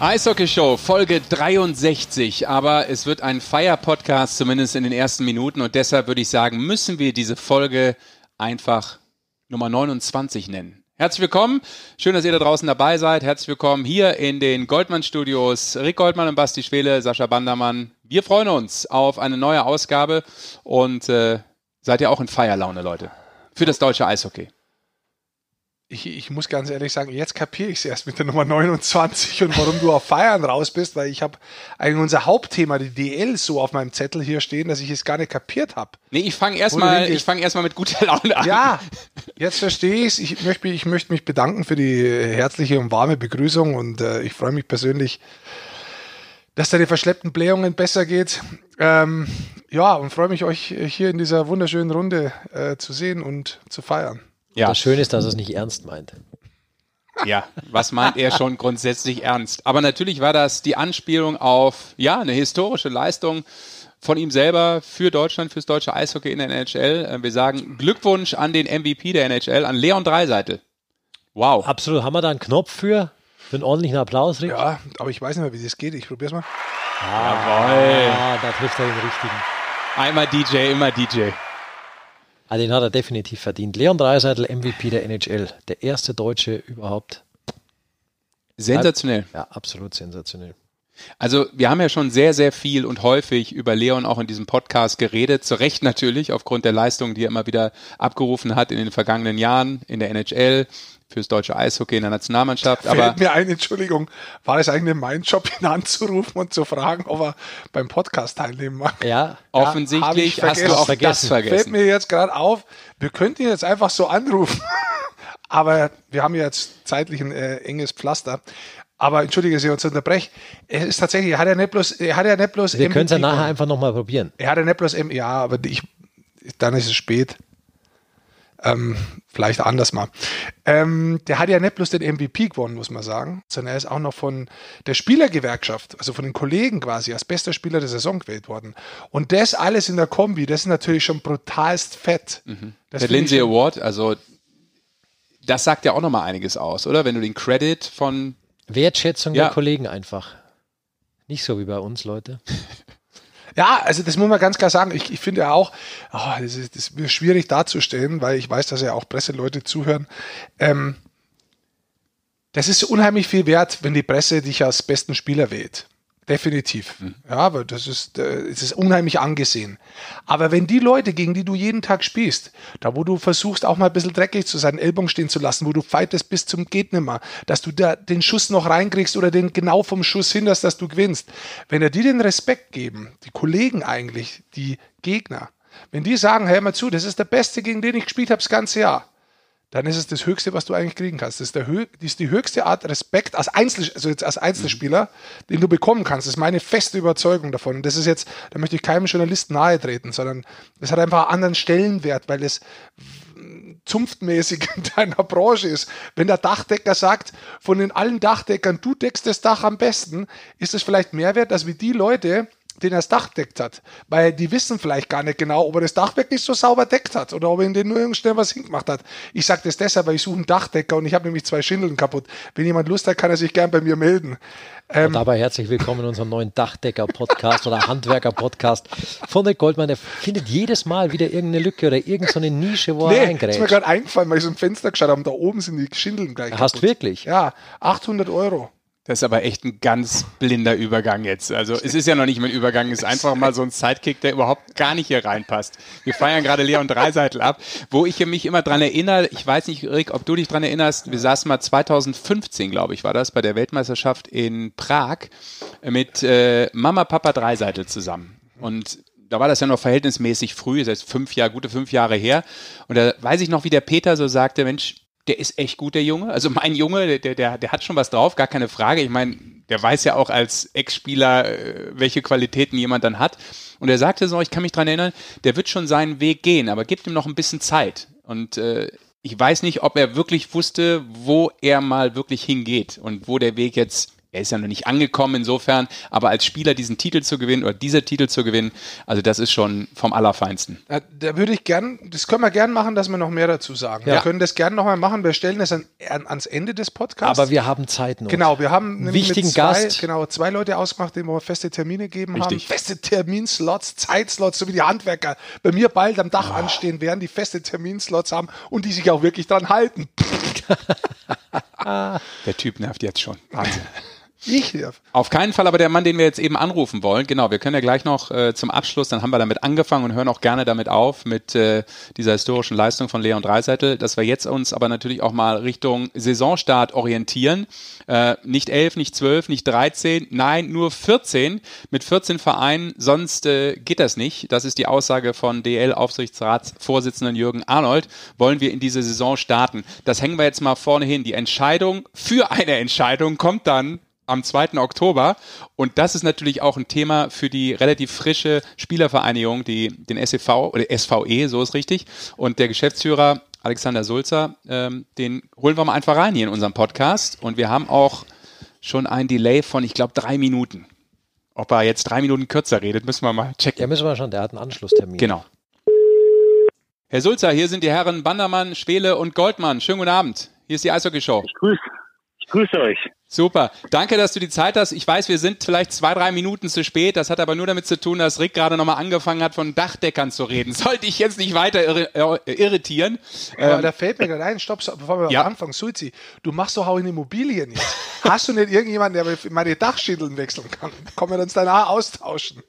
Eishockey Show, Folge 63. Aber es wird ein Feier-Podcast, zumindest in den ersten Minuten. Und deshalb würde ich sagen, müssen wir diese Folge einfach Nummer 29 nennen. Herzlich willkommen. Schön, dass ihr da draußen dabei seid. Herzlich willkommen hier in den Goldmann Studios. Rick Goldmann und Basti Schwele, Sascha Bandermann. Wir freuen uns auf eine neue Ausgabe und äh, seid ihr auch in Feierlaune, Leute. Für das deutsche Eishockey ich, ich muss ganz ehrlich sagen, jetzt kapiere ich es erst mit der Nummer 29 und warum du auf Feiern raus bist, weil ich habe eigentlich unser Hauptthema, die DL, so auf meinem Zettel hier stehen, dass ich es gar nicht kapiert habe. Nee, ich fange erstmal fang erst mit guter Laune an. Ja, jetzt verstehe ich es. Ich möchte, ich möchte mich bedanken für die herzliche und warme Begrüßung und äh, ich freue mich persönlich, dass deine verschleppten Blähungen besser geht. Ähm, ja, und freue mich, euch hier in dieser wunderschönen Runde äh, zu sehen und zu feiern. Ja. Das Schöne ist, dass er es nicht ernst meint. Ja, was meint er schon grundsätzlich ernst? Aber natürlich war das die Anspielung auf, ja, eine historische Leistung von ihm selber für Deutschland, fürs deutsche Eishockey in der NHL. Äh, wir sagen Glückwunsch an den MVP der NHL, an Leon Dreiseitel. Wow. Absolut. Haben wir da einen Knopf für? Für einen ordentlichen Applaus, Rick? Ja, aber ich weiß nicht mehr, wie das geht. Ich probiere es mal. Ah, Jawohl. Ah, da trifft er den richtigen. Einmal DJ, immer DJ. Ah, den hat er definitiv verdient. Leon Dreiseitel, MVP der NHL. Der erste Deutsche überhaupt. Sensationell. Ja, absolut sensationell. Also wir haben ja schon sehr, sehr viel und häufig über Leon auch in diesem Podcast geredet. Zu Recht natürlich, aufgrund der Leistungen, die er immer wieder abgerufen hat in den vergangenen Jahren in der NHL, fürs deutsche Eishockey in der Nationalmannschaft. Fällt aber mir ein, Entschuldigung, war es eigentlich mein Job, ihn anzurufen und zu fragen, ob er beim Podcast teilnehmen mag? Ja, offensichtlich ja, hast du auch vergessen. das vergessen. Fällt mir jetzt gerade auf, wir könnten ihn jetzt einfach so anrufen, aber wir haben jetzt zeitlich ein äh, enges Pflaster. Aber entschuldige, Sie uns unterbrechen. Es ist tatsächlich, er hat ja nicht bloß, er hat ja nicht bloß. Wir können es ja nachher einfach nochmal probieren. Er hat ja nicht bloß, ja, aber ich, dann ist es spät. Ähm, vielleicht anders mal. Ähm, der hat ja nicht bloß den MVP gewonnen, muss man sagen, sondern er ist auch noch von der Spielergewerkschaft, also von den Kollegen quasi, als bester Spieler der Saison gewählt worden. Und das alles in der Kombi, das ist natürlich schon brutalst fett. Mhm. Der Lindsay Award, also das sagt ja auch nochmal einiges aus, oder? Wenn du den Credit von Wertschätzung ja. der Kollegen einfach. Nicht so wie bei uns, Leute. Ja, also das muss man ganz klar sagen. Ich, ich finde ja auch, oh, das, ist, das ist schwierig darzustellen, weil ich weiß, dass ja auch Presseleute zuhören. Ähm, das ist unheimlich viel wert, wenn die Presse dich als besten Spieler wählt. Definitiv. Mhm. Ja, aber das ist, äh, es ist unheimlich angesehen. Aber wenn die Leute, gegen die du jeden Tag spielst, da wo du versuchst auch mal ein bisschen dreckig zu sein, Ellbogen stehen zu lassen, wo du fightest bis zum geht nimmer, dass du da den Schuss noch reinkriegst oder den genau vom Schuss hinderst, dass du gewinnst. Wenn er dir den Respekt geben, die Kollegen eigentlich, die Gegner, wenn die sagen, hör mal zu, das ist der Beste, gegen den ich gespielt habe das ganze Jahr, dann ist es das Höchste, was du eigentlich kriegen kannst. Das ist, der das ist die höchste Art Respekt als, Einzel also jetzt als Einzelspieler, den du bekommen kannst. Das ist meine feste Überzeugung davon. Und das ist jetzt, da möchte ich keinem Journalisten nahe treten, sondern das hat einfach einen anderen Stellenwert, weil es zunftmäßig in deiner Branche ist. Wenn der Dachdecker sagt, von den allen Dachdeckern, du deckst das Dach am besten, ist es vielleicht mehr wert, als wie die Leute, den er das Dach deckt hat. Weil die wissen vielleicht gar nicht genau, ob er das Dach wirklich so sauber deckt hat oder ob er in den nur schnell was hingemacht hat. Ich sage das deshalb, weil ich suche einen Dachdecker und ich habe nämlich zwei Schindeln kaputt. Wenn jemand Lust hat, kann er sich gern bei mir melden. Ähm, dabei herzlich willkommen in unserem neuen Dachdecker-Podcast oder Handwerker-Podcast von der Goldmann. Der findet jedes Mal wieder irgendeine Lücke oder irgendeine Nische, wo nee, er reingrätscht. ist mir gerade eingefallen, weil ich so ein Fenster geschaut habe. Da oben sind die Schindeln gleich. Hast kaputt. wirklich? Ja, 800 Euro. Das ist aber echt ein ganz blinder Übergang jetzt. Also es ist ja noch nicht mal ein Übergang, es ist einfach mal so ein Sidekick, der überhaupt gar nicht hier reinpasst. Wir feiern gerade Leon Dreiseitel ab, wo ich mich immer dran erinnere, ich weiß nicht, Rick, ob du dich dran erinnerst, wir saßen mal 2015, glaube ich, war das, bei der Weltmeisterschaft in Prag mit äh, Mama, Papa Dreiseitel zusammen. Und da war das ja noch verhältnismäßig früh, das heißt fünf Jahre, gute fünf Jahre her. Und da weiß ich noch, wie der Peter so sagte, Mensch, der ist echt gut, der Junge. Also mein Junge, der, der, der hat schon was drauf, gar keine Frage. Ich meine, der weiß ja auch als Ex-Spieler, äh, welche Qualitäten jemand dann hat. Und er sagte so, ich kann mich dran erinnern, der wird schon seinen Weg gehen, aber gibt ihm noch ein bisschen Zeit. Und äh, ich weiß nicht, ob er wirklich wusste, wo er mal wirklich hingeht und wo der Weg jetzt er ist ja noch nicht angekommen insofern, aber als Spieler diesen Titel zu gewinnen oder dieser Titel zu gewinnen, also das ist schon vom Allerfeinsten. Da, da würde ich gern, das können wir gern machen, dass wir noch mehr dazu sagen. Ja. Wir können das gern nochmal machen. Wir stellen das an, an, ans Ende des Podcasts. Aber wir haben Zeit noch. Genau, wir haben einen wichtigen zwei, Gast. Genau, zwei Leute ausgemacht, denen wir feste Termine geben Richtig. haben. Feste Terminslots, Zeitslots, so wie die Handwerker bei mir bald am Dach oh. anstehen werden, die feste Terminslots haben und die sich auch wirklich dran halten. Der Typ nervt jetzt schon. Wahnsinn. Ich nerv. Auf keinen Fall aber der Mann, den wir jetzt eben anrufen wollen. Genau, wir können ja gleich noch äh, zum Abschluss, dann haben wir damit angefangen und hören auch gerne damit auf, mit äh, dieser historischen Leistung von Leon Dreiseitel, dass wir jetzt uns aber natürlich auch mal Richtung Saisonstart orientieren. Äh, nicht elf, nicht zwölf, nicht dreizehn, nein, nur 14 mit 14 Vereinen, sonst äh, geht das nicht. Das ist die Aussage von DL-Aufsichtsratsvorsitzenden Jürgen Arnold. Wollen wir in diese Saison starten? Das hängen wir jetzt mal vorne hin. Die Entscheidung für eine Entscheidung kommt dann am 2. Oktober. Und das ist natürlich auch ein Thema für die relativ frische Spielervereinigung, die, den SEV oder SVE, so ist richtig. Und der Geschäftsführer Alexander Sulzer, ähm, den holen wir mal einfach rein hier in unserem Podcast. Und wir haben auch schon ein Delay von, ich glaube, drei Minuten. Ob er jetzt drei Minuten kürzer redet, müssen wir mal checken. Ja, müssen wir schon, der hat einen Anschlusstermin. Genau. Herr Sulzer, hier sind die Herren Bandermann, Schwele und Goldmann. Schönen guten Abend. Hier ist die Eishockey-Show. Ich grüße grüße euch. Super. Danke, dass du die Zeit hast. Ich weiß, wir sind vielleicht zwei, drei Minuten zu spät. Das hat aber nur damit zu tun, dass Rick gerade nochmal angefangen hat, von Dachdeckern zu reden. Sollte ich jetzt nicht weiter irri äh, irritieren. Aber ähm, da fällt mir gerade ein, stopp, stopp bevor wir ja. anfangen. Suizi, du machst doch auch in Immobilien jetzt. Hast du nicht irgendjemanden, der meine Dachschädeln wechseln kann? Können wir uns danach austauschen?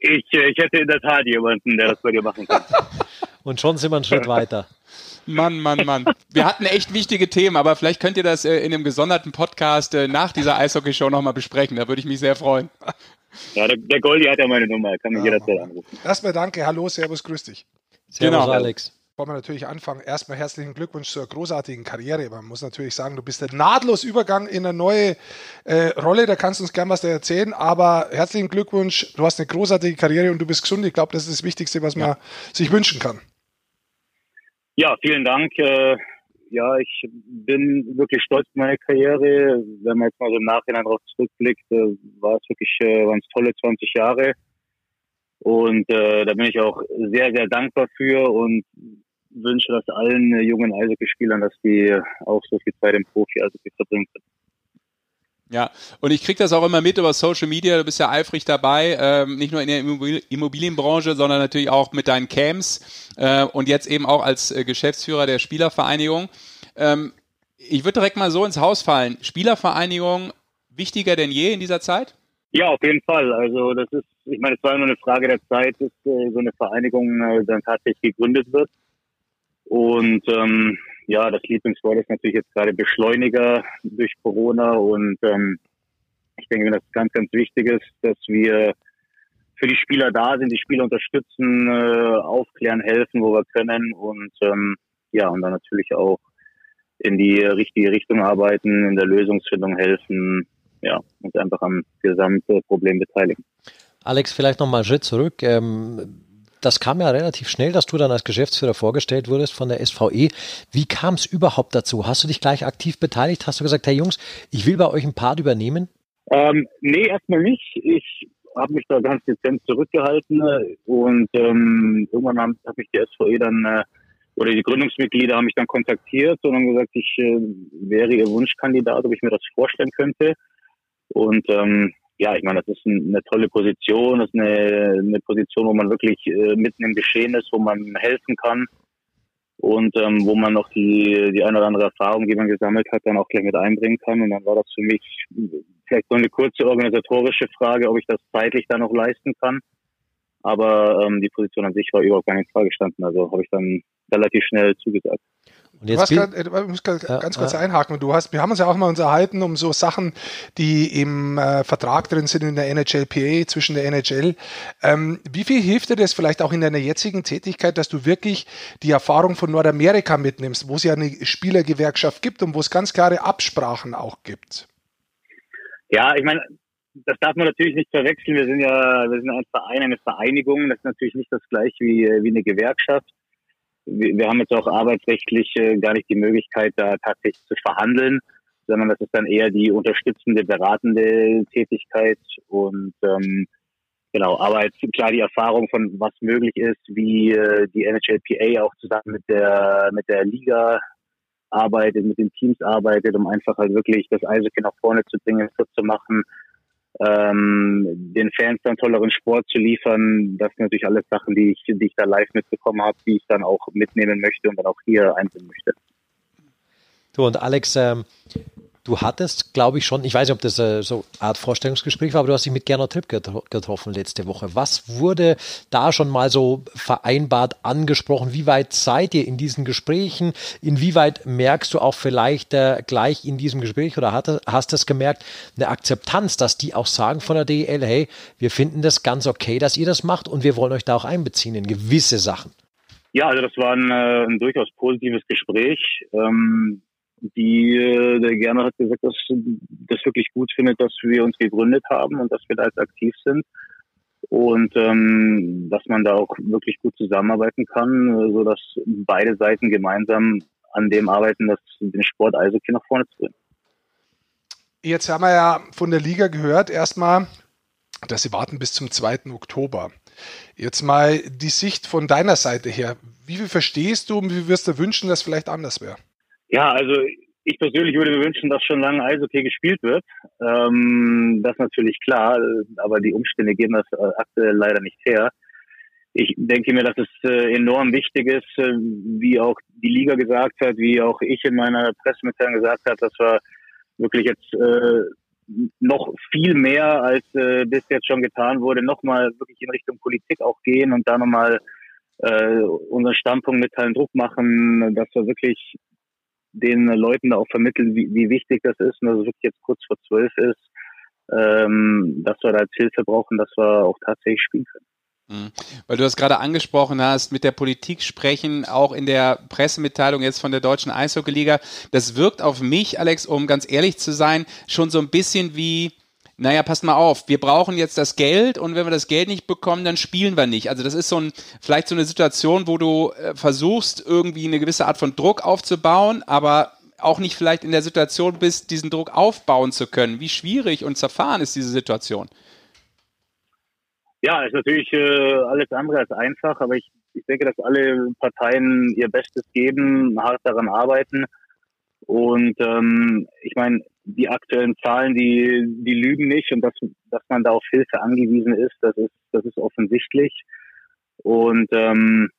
Ich, äh, ich hätte in der Tat jemanden, der das bei dir machen kann. Und schon sind wir einen Schritt weiter. Mann, Mann, Mann. Wir hatten echt wichtige Themen, aber vielleicht könnt ihr das äh, in einem gesonderten Podcast äh, nach dieser Eishockey-Show nochmal besprechen. Da würde ich mich sehr freuen. Ja, der, der Goldi hat ja meine Nummer, kann mich ja, jederzeit anrufen. Erstmal danke, hallo, servus, grüß dich. Servus, genau. Alex wollen wir natürlich anfangen. Erstmal herzlichen Glückwunsch zur großartigen Karriere. Man muss natürlich sagen, du bist ein nahtlos Übergang in eine neue äh, Rolle. Da kannst du uns gern was da erzählen. Aber herzlichen Glückwunsch. Du hast eine großartige Karriere und du bist gesund. Ich glaube, das ist das Wichtigste, was man sich wünschen kann. Ja, vielen Dank. Äh, ja, ich bin wirklich stolz auf meine Karriere. Wenn man jetzt mal so im Nachhinein darauf zurückblickt, äh, war es wirklich, äh, waren es tolle 20 Jahre. Und äh, da bin ich auch sehr, sehr dankbar für und wünsche das allen jungen Eishockeyspielern, dass die auch so viel Zeit im Profi-Eishockey verbringen können. Ja, und ich kriege das auch immer mit über Social Media. Du bist ja eifrig dabei, ähm, nicht nur in der Immobilienbranche, sondern natürlich auch mit deinen Camps äh, und jetzt eben auch als äh, Geschäftsführer der Spielervereinigung. Ähm, ich würde direkt mal so ins Haus fallen. Spielervereinigung wichtiger denn je in dieser Zeit? Ja, auf jeden Fall. Also das ist, ich meine, es war nur eine Frage der Zeit, bis äh, so eine Vereinigung äh, dann tatsächlich gegründet wird. Und ähm, ja, das Lieblingswort ist natürlich jetzt gerade Beschleuniger durch Corona und ähm, ich denke, dass ganz, ganz wichtig ist, dass wir für die Spieler da sind, die Spieler unterstützen, äh, aufklären, helfen, wo wir können und ähm, ja, und dann natürlich auch in die richtige Richtung arbeiten, in der Lösungsfindung helfen, ja, und einfach am Gesamtproblem beteiligen. Alex, vielleicht nochmal einen Schritt zurück. Ähm, das kam ja relativ schnell, dass du dann als Geschäftsführer vorgestellt wurdest von der SVE. Wie kam es überhaupt dazu? Hast du dich gleich aktiv beteiligt? Hast du gesagt, hey Jungs, ich will bei euch ein Part übernehmen? Ähm, nee, erstmal nicht. Ich habe mich da ganz dezent zurückgehalten und ähm, irgendwann hat hab mich die SVE dann äh, oder die Gründungsmitglieder haben mich dann kontaktiert und haben gesagt, ich äh, wäre ihr Wunschkandidat, ob ich mir das vorstellen könnte. Und ähm, ja, ich meine, das ist eine tolle Position, das ist eine, eine Position, wo man wirklich äh, mitten im Geschehen ist, wo man helfen kann und ähm, wo man noch die, die eine oder andere Erfahrung, die man gesammelt hat, dann auch gleich mit einbringen kann. Und dann war das für mich vielleicht so eine kurze organisatorische Frage, ob ich das zeitlich dann noch leisten kann. Aber ähm, die Position an sich war überhaupt gar nicht in Frage gestanden. Also habe ich dann relativ schnell zugesagt. Und jetzt grad, ich muss grad ja, ganz kurz ja. einhaken. Du hast, wir haben uns ja auch mal unterhalten um so Sachen, die im äh, Vertrag drin sind in der NHLPA zwischen der NHL. Ähm, wie viel hilft dir das vielleicht auch in deiner jetzigen Tätigkeit, dass du wirklich die Erfahrung von Nordamerika mitnimmst, wo es ja eine Spielergewerkschaft gibt und wo es ganz klare Absprachen auch gibt? Ja, ich meine, das darf man natürlich nicht verwechseln. Wir sind ja, wir sind ein Verein, eine Vereinigung. Das ist natürlich nicht das gleiche wie, wie eine Gewerkschaft wir, haben jetzt auch arbeitsrechtlich äh, gar nicht die Möglichkeit, da tatsächlich zu verhandeln. sondern das ist dann eher die unterstützende, beratende Tätigkeit und ähm, genau, aber jetzt klar die Erfahrung von was möglich ist, wie äh, die NHLPA auch zusammen mit der mit der Liga arbeitet, mit den Teams arbeitet, um einfach halt wirklich das Eishockey nach vorne zu bringen, fit zu machen, ähm, den Fans dann tolleren Sport zu liefern. Das sind natürlich alles Sachen, die ich, die ich da live mitbekommen habe, die ich dann auch mitnehmen möchte und dann auch hier einbringen möchte. Du und Alex, ähm, Du hattest, glaube ich, schon, ich weiß nicht, ob das äh, so eine Art Vorstellungsgespräch war, aber du hast dich mit Gernot Tripp getroffen letzte Woche. Was wurde da schon mal so vereinbart, angesprochen? Wie weit seid ihr in diesen Gesprächen? Inwieweit merkst du auch vielleicht äh, gleich in diesem Gespräch oder hat, hast es gemerkt, eine Akzeptanz, dass die auch sagen von der DEL, hey, wir finden das ganz okay, dass ihr das macht und wir wollen euch da auch einbeziehen in gewisse Sachen? Ja, also das war ein, äh, ein durchaus positives Gespräch. Ähm, die äh, der gerne hat gesagt, dass das wirklich gut findet, dass wir uns gegründet haben und dass wir da jetzt aktiv sind und ähm, dass man da auch wirklich gut zusammenarbeiten kann, so dass beide Seiten gemeinsam an dem arbeiten, dass den Sport Eishockey nach vorne zu bringen. Jetzt haben wir ja von der Liga gehört, erstmal, dass sie warten bis zum 2. Oktober. Jetzt mal die Sicht von deiner Seite her. Wie viel verstehst du und wie wirst du wünschen, dass vielleicht anders wäre? Ja, also ich persönlich würde mir wünschen, dass schon lange Eishockey gespielt wird. Ähm, das ist natürlich klar, aber die Umstände geben das äh, aktuell leider nicht her. Ich denke mir, dass es äh, enorm wichtig ist, äh, wie auch die Liga gesagt hat, wie auch ich in meiner Pressemitteilung gesagt habe, dass wir wirklich jetzt äh, noch viel mehr als äh, bis jetzt schon getan wurde, nochmal wirklich in Richtung Politik auch gehen und da nochmal äh, unseren Standpunkt mitteilen, Druck machen, dass wir wirklich den Leuten auch vermitteln, wie, wie wichtig das ist und dass es wirklich jetzt kurz vor zwölf ist, ähm, dass wir da als Hilfe brauchen, dass wir auch tatsächlich spielen können. Mhm. Weil du das gerade angesprochen hast, mit der Politik sprechen, auch in der Pressemitteilung jetzt von der Deutschen Eishockeyliga, das wirkt auf mich, Alex, um ganz ehrlich zu sein, schon so ein bisschen wie, naja, passt mal auf, wir brauchen jetzt das Geld und wenn wir das Geld nicht bekommen, dann spielen wir nicht. Also das ist so ein, vielleicht so eine Situation, wo du äh, versuchst, irgendwie eine gewisse Art von Druck aufzubauen, aber auch nicht vielleicht in der Situation bist, diesen Druck aufbauen zu können. Wie schwierig und zerfahren ist diese Situation? Ja, ist natürlich äh, alles andere als einfach, aber ich, ich denke, dass alle Parteien ihr Bestes geben, hart daran arbeiten. Und ähm, ich meine, die aktuellen Zahlen, die, die lügen nicht und dass, dass man da auf Hilfe angewiesen ist, das ist, das ist offensichtlich. Und ähm,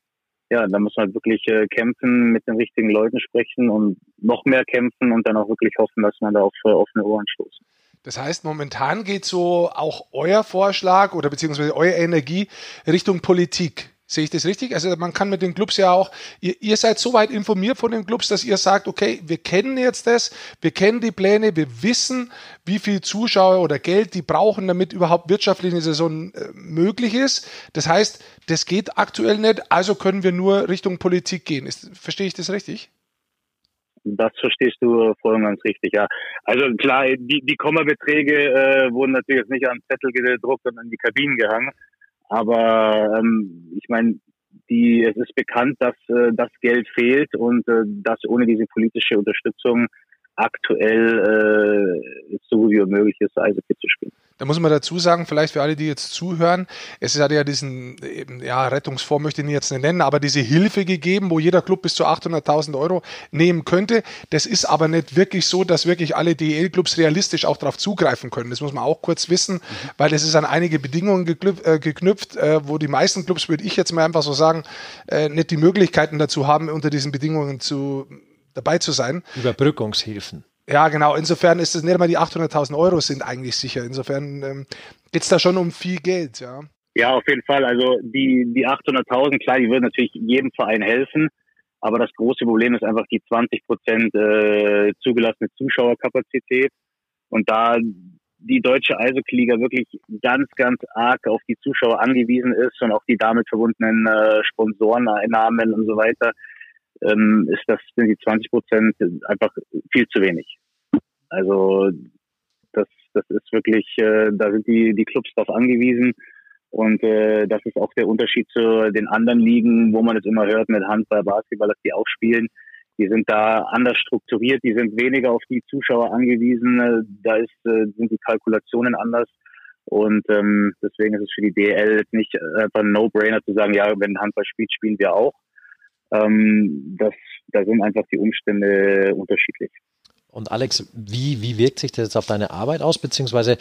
ja, da muss man wirklich äh, kämpfen, mit den richtigen Leuten sprechen und noch mehr kämpfen und dann auch wirklich hoffen, dass man da auf äh, offene Ohren stoßen. Das heißt, momentan geht so auch euer Vorschlag oder beziehungsweise eure Energie Richtung Politik. Sehe ich das richtig? Also man kann mit den Clubs ja auch, ihr, ihr seid so weit informiert von den Clubs, dass ihr sagt, okay, wir kennen jetzt das, wir kennen die Pläne, wir wissen, wie viel Zuschauer oder Geld die brauchen, damit überhaupt wirtschaftlich eine Saison äh, möglich ist. Das heißt, das geht aktuell nicht, also können wir nur Richtung Politik gehen. Ist, verstehe ich das richtig? Das verstehst du voll und ganz richtig, ja. Also klar, die, die Kommabeträge äh, wurden natürlich jetzt nicht an Zettel gedruckt und in die Kabinen gehangen. Aber ähm, ich meine, die, es ist bekannt, dass äh, das Geld fehlt und äh, dass ohne diese politische Unterstützung aktuell äh, so gut wie möglich ist, Eishockey zu spielen. Da muss man dazu sagen, vielleicht für alle, die jetzt zuhören, es hat ja diesen, ja, Rettungsfonds möchte ich ihn jetzt nicht nennen, aber diese Hilfe gegeben, wo jeder Club bis zu 800.000 Euro nehmen könnte. Das ist aber nicht wirklich so, dass wirklich alle DEL-Clubs realistisch auch darauf zugreifen können. Das muss man auch kurz wissen, mhm. weil das ist an einige Bedingungen äh, geknüpft, äh, wo die meisten Clubs, würde ich jetzt mal einfach so sagen, äh, nicht die Möglichkeiten dazu haben, unter diesen Bedingungen zu dabei zu sein. Überbrückungshilfen. Ja, genau. Insofern ist es nicht einmal die 800.000 Euro sind eigentlich sicher. Insofern ähm, geht es da schon um viel Geld, ja. Ja, auf jeden Fall. Also die, die 800.000, klar, die würden natürlich jedem Verein helfen. Aber das große Problem ist einfach die 20 Prozent äh, zugelassene Zuschauerkapazität. Und da die deutsche Eishockey-Liga wirklich ganz, ganz arg auf die Zuschauer angewiesen ist und auch die damit verbundenen äh, Sponsoreneinnahmen und so weiter, ähm, ist das, sind die 20 Prozent einfach viel zu wenig. Also das, das ist wirklich, äh, da sind die, die Clubs darauf angewiesen. Und äh, das ist auch der Unterschied zu den anderen Ligen, wo man es immer hört mit Handball, Basketball, dass die auch spielen. Die sind da anders strukturiert, die sind weniger auf die Zuschauer angewiesen, da ist, sind die Kalkulationen anders. Und ähm, deswegen ist es für die DL nicht einfach ein No-Brainer zu sagen, ja, wenn Handball spielt, spielen wir auch. Ähm, das, da sind einfach die Umstände unterschiedlich. Und Alex, wie, wie wirkt sich das jetzt auf deine Arbeit aus? Beziehungsweise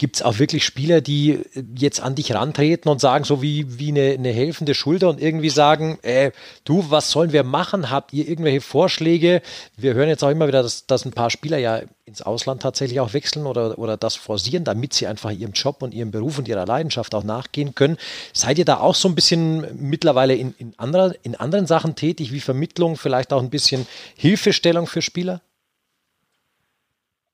Gibt es auch wirklich Spieler, die jetzt an dich rantreten und sagen, so wie, wie eine, eine helfende Schulter und irgendwie sagen, äh, du, was sollen wir machen? Habt ihr irgendwelche Vorschläge? Wir hören jetzt auch immer wieder, dass, dass ein paar Spieler ja ins Ausland tatsächlich auch wechseln oder, oder das forcieren, damit sie einfach ihrem Job und ihrem Beruf und ihrer Leidenschaft auch nachgehen können. Seid ihr da auch so ein bisschen mittlerweile in, in, anderer, in anderen Sachen tätig, wie Vermittlung, vielleicht auch ein bisschen Hilfestellung für Spieler?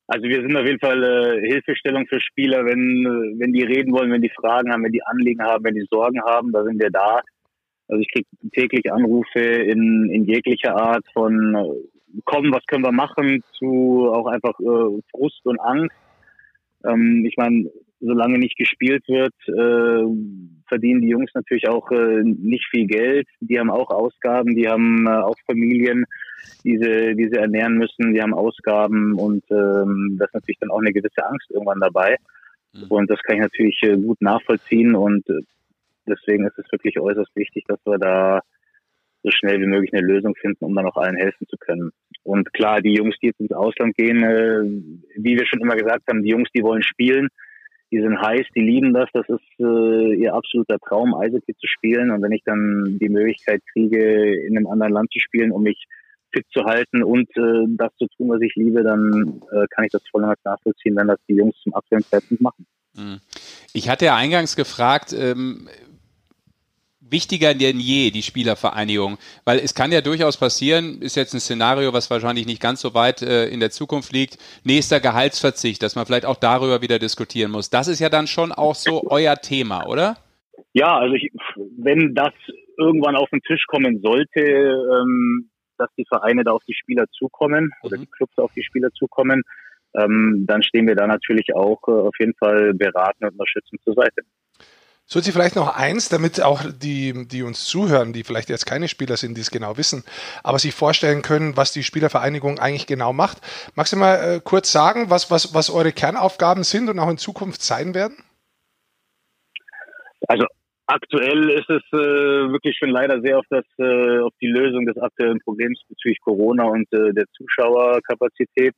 Also wir sind auf jeden Fall äh, Hilfestellung für Spieler, wenn, äh, wenn die reden wollen, wenn die Fragen haben, wenn die Anliegen haben, wenn die Sorgen haben, da sind wir da. Also ich kriege täglich Anrufe in, in jeglicher Art von äh, komm, was können wir machen, zu auch einfach äh, Frust und Angst. Ähm, ich meine, solange nicht gespielt wird, äh, verdienen die Jungs natürlich auch äh, nicht viel Geld. Die haben auch Ausgaben, die haben äh, auch Familien, die sie, die sie ernähren müssen, die haben Ausgaben und ähm, das ist natürlich dann auch eine gewisse Angst irgendwann dabei. Mhm. Und das kann ich natürlich äh, gut nachvollziehen und äh, deswegen ist es wirklich äußerst wichtig, dass wir da so schnell wie möglich eine Lösung finden, um dann auch allen helfen zu können. Und klar, die Jungs, die jetzt ins Ausland gehen, äh, wie wir schon immer gesagt haben, die Jungs, die wollen spielen, die sind heiß, die lieben das, das ist äh, ihr absoluter Traum, Eishockey zu spielen. Und wenn ich dann die Möglichkeit kriege, in einem anderen Land zu spielen, um mich fit zu halten und äh, das zu tun, was ich liebe, dann äh, kann ich das voll nachvollziehen, wenn das die Jungs zum aktuellen Zeitpunkt machen. Mhm. Ich hatte ja eingangs gefragt, ähm, wichtiger denn je, die Spielervereinigung. Weil es kann ja durchaus passieren, ist jetzt ein Szenario, was wahrscheinlich nicht ganz so weit äh, in der Zukunft liegt, nächster Gehaltsverzicht, dass man vielleicht auch darüber wieder diskutieren muss. Das ist ja dann schon auch so euer Thema, oder? Ja, also ich, wenn das irgendwann auf den Tisch kommen sollte, ähm, dass die Vereine da auf die Spieler zukommen oder mhm. die Clubs auf die Spieler zukommen, ähm, dann stehen wir da natürlich auch äh, auf jeden Fall beraten und unterstützend zur Seite. So Sie vielleicht noch eins, damit auch die, die uns zuhören, die vielleicht jetzt keine Spieler sind, die es genau wissen, aber sich vorstellen können, was die Spielervereinigung eigentlich genau macht. Magst du mal äh, kurz sagen, was, was, was eure Kernaufgaben sind und auch in Zukunft sein werden? Also aktuell ist es äh, wirklich schon leider sehr auf, das, äh, auf die Lösung des aktuellen Problems bezüglich Corona und äh, der Zuschauerkapazität